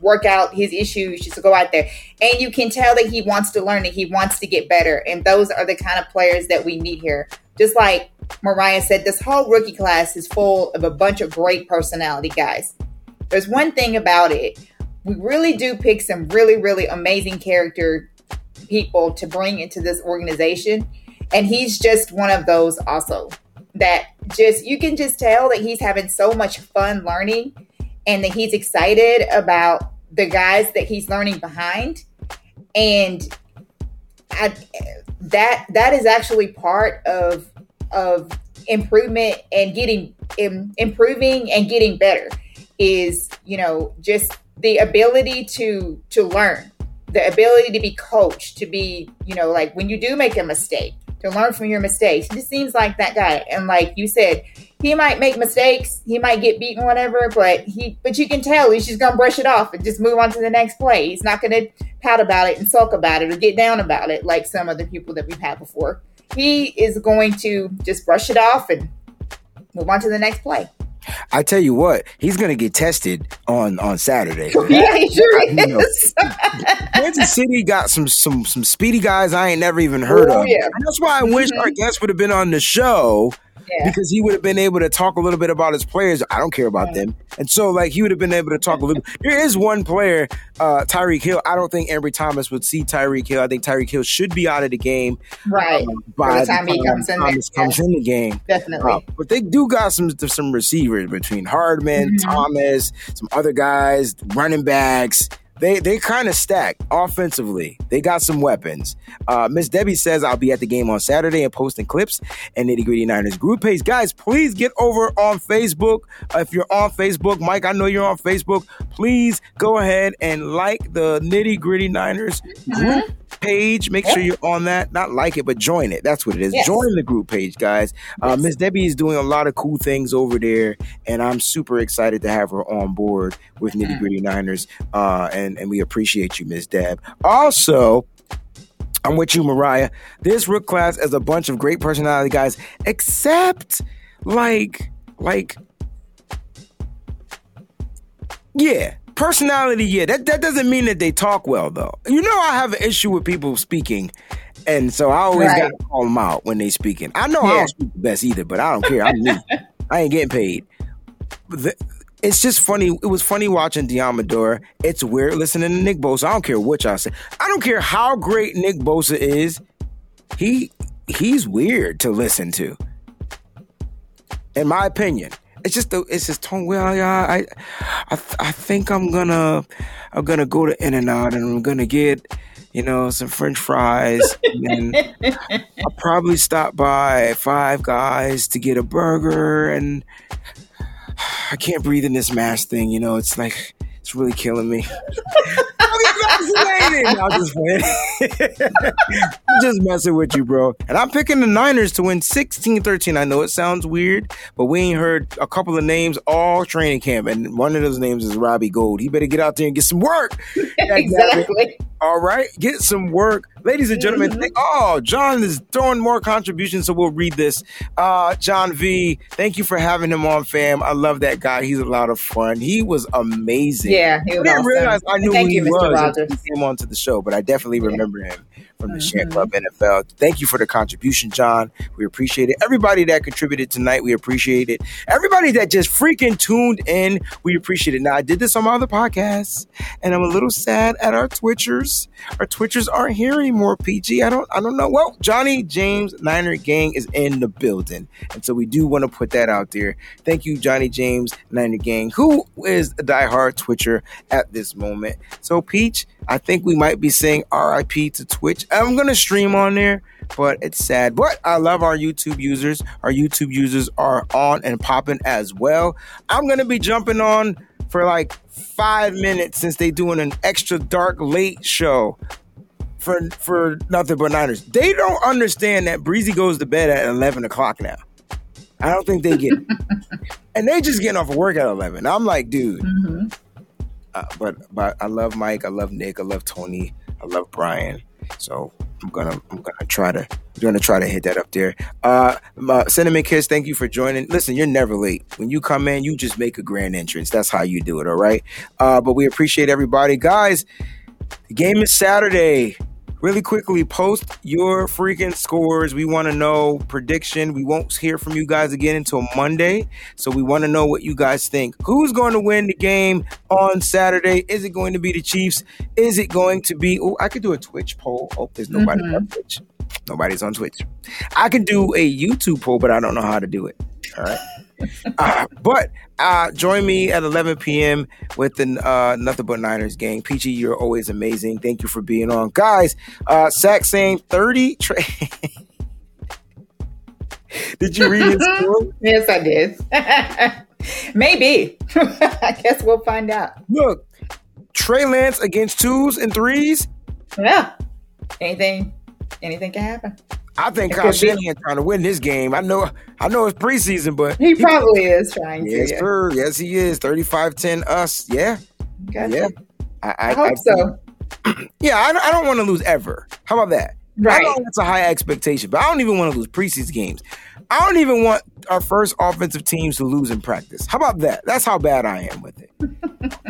work out his issues, just to go out there. And you can tell that he wants to learn and he wants to get better. And those are the kind of players that we need here. Just like Mariah said, this whole rookie class is full of a bunch of great personality guys. There's one thing about it. We really do pick some really, really amazing character people to bring into this organization. And he's just one of those also that just you can just tell that he's having so much fun learning and that he's excited about the guys that he's learning behind. And I, that that is actually part of of improvement and getting im, improving and getting better is you know just the ability to to learn the ability to be coached to be you know like when you do make a mistake to learn from your mistakes. He just seems like that guy and like you said he might make mistakes he might get beaten whatever but he but you can tell he's just gonna brush it off and just move on to the next play. He's not gonna pout about it and sulk about it or get down about it like some of the people that we've had before. He is going to just brush it off and move on to the next play I tell you what, he's gonna get tested on on Saturday. yeah he sure You know. is Kansas City got some some some speedy guys I ain't never even heard Oh, of. yeah. And that's why I wish mm-hmm. our guest would have been on the show Yeah. because he would have been able to talk a little bit about his players. I don't care about Right. them, and so like he would have been able to talk a little. There is one player, uh, Tyreek Hill. I don't think Ambry Thomas would see Tyreek Hill. I think Tyreek Hill should be out of the game Right. um, by the time he comes in Thomas comes yeah. in the game. Definitely. Uh, but they do got some some receivers between Hardman, Mhm. Thomas, some other guys, running backs. They they kind of stack offensively. They got some weapons. Uh, Miss Debbie says I'll be at the game on Saturday and posting clips and nitty gritty Niners group page. Guys, please get over on Facebook. Uh, if you're on Facebook, Mike, I know you're on Facebook. Please go ahead and like the nitty gritty Niners group page. Make sure you're on that. Not like it, but join it. That's what it is. Yes. Join the group page, guys. Uh, Miss Debbie is doing a lot of cool things over there, and I'm super excited to have her on board with Nitty Gritty Niners. Uh, and and we appreciate you, Miss Deb. Also. I'm with you, Mariah. This rook class is a bunch of great personality guys, except like, like, yeah, personality. Yeah, that that doesn't mean that they talk well, though. You know, I have an issue with people speaking, and so I always Right. got to call them out when they speaking. I know I don't speak the best either, but I don't care. I'm me. I ain't getting paid. The- it's just funny. It was funny watching Deommodore. It's weird listening to Nick Bosa. I don't care what y'all say. I don't care how great Nick Bosa is. He he's weird to listen to. In my opinion. It's just the it's his tone. Well, yeah, I, I, I think I'm gonna, I'm gonna go to In and Out and I'm gonna get, you know, some French fries, and I'll probably stop by Five Guys to get a burger, and I can't breathe in this mask thing. You know, it's like it's really killing me. I'm just playing. I'm just messing with you, bro. And I'm picking the Niners to win 16-13. I know it sounds weird, but we ain't heard a couple of names all training camp, and one of those names is Robbie Gould. He better get out there and get some work. exactly. All right, get some work, ladies and gentlemen. Mhm. oh, John is throwing more contributions, so we'll read this. Uh, John V, thank you for having him on, fam. I love that guy. He's a lot of fun. He was amazing. Yeah, he I didn't awesome. realize I knew Thank who you, he Mr. was Rogers. he came onto the show, but I definitely Yeah. remember him from the Shan Mhm. Club NFL. Thank you for the contribution, John. We appreciate it. Everybody that contributed tonight, we appreciate it. Everybody that just freaking tuned in, we appreciate it. Now, I did this on my other podcasts, and I'm a little sad at our Twitchers. Our Twitchers aren't here anymore, PG. I don't I don't know. Well, Johnny James Niner Gang is in the building. And so we do want to put that out there. Thank you, Johnny James Niner Gang, who is a diehard Twitcher at this moment. So, Peach, I think we might be saying RIP to Twitch. I'm gonna stream on there, but it's sad. But I love our YouTube users. Our YouTube users are on and popping as well. I'm gonna be jumping on for like five minutes since they doing an extra dark late show for for nothing but Niners. They don't understand that Breezy goes to bed at eleven o'clock now. I don't think they get it. and they just getting off of work at eleven. I'm like, dude. Mhm. Uh, but but I love Mike. I love Nick. I love Tony. I love Brian. So I'm gonna I'm gonna try to I'm gonna try to hit that up there. Uh, Cinnamon Kiss, thank you for joining. Listen, you're never late. When you come in, you just make a grand entrance. That's how you do it. All right. Uh, but we appreciate everybody, guys. The game is Saturday. Really quickly, post your freaking scores. We want to know prediction. We won't hear from you guys again until Monday. So we want to know what you guys think. Who's going to win the game on Saturday? Is it going to be the Chiefs? Is it going to be? Oh, I could do a Twitch poll. Oh, there's nobody Mhm. on Twitch. Nobody's on Twitch. I can do a YouTube poll, but I don't know how to do it. All right. Uh, but uh, join me at 11 p.m. with the uh, Nothing But Niners gang. PG, you're always amazing. Thank you for being on. Guys, uh, Sack saying 30. Tra- did you read his score? Yes, I did. Maybe. I guess we'll find out. Look, Trey Lance against twos and threes. Yeah. Anything, anything can happen. I think Kyle. Shanahan trying to win this game. I know, I know it's preseason, but He probably is trying to. yes, yeah. sir. Yes, he is. 35-10 us. Yeah, Gotcha. yeah. I, I hope so. Yeah, I, don't- I don't want to lose ever. How about that? I Right. know it's a high expectation, but I don't even want to lose preseason games. I don't even want our first offensive teams to lose in practice. How about that? That's how bad I am with it.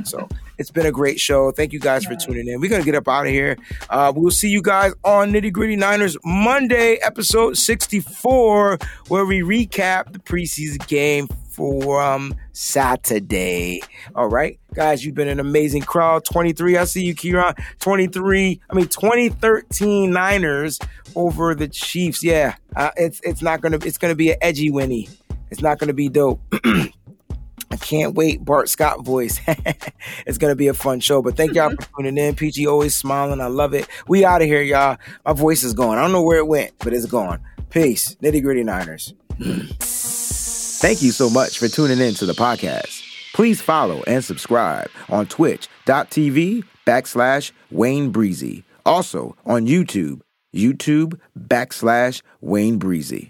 so it's been a great show. Thank you guys for tuning in. We're gonna get up out of here. Uh, we'll see you guys on Nitty Gritty Niners Monday, episode 64, where we recap the preseason game for um, Saturday. All right, guys, you've been an amazing crowd. 23, I see you, Kieran. 23, I mean 2013 Niners over the Chiefs. Yeah, uh, it's it's not gonna it's gonna be an edgy Winnie. It's not gonna be dope. I can't wait. Bart Scott voice. it's gonna be a fun show. But thank y'all for tuning in. PG always smiling. I love it. We out of here, y'all. My voice is gone. I don't know where it went, but it's gone. Peace. Nitty gritty Niners. Thank you so much for tuning in to the podcast. Please follow and subscribe on twitch.tv backslash Wayne Breezy. Also on YouTube, YouTube backslash Wayne Breezy.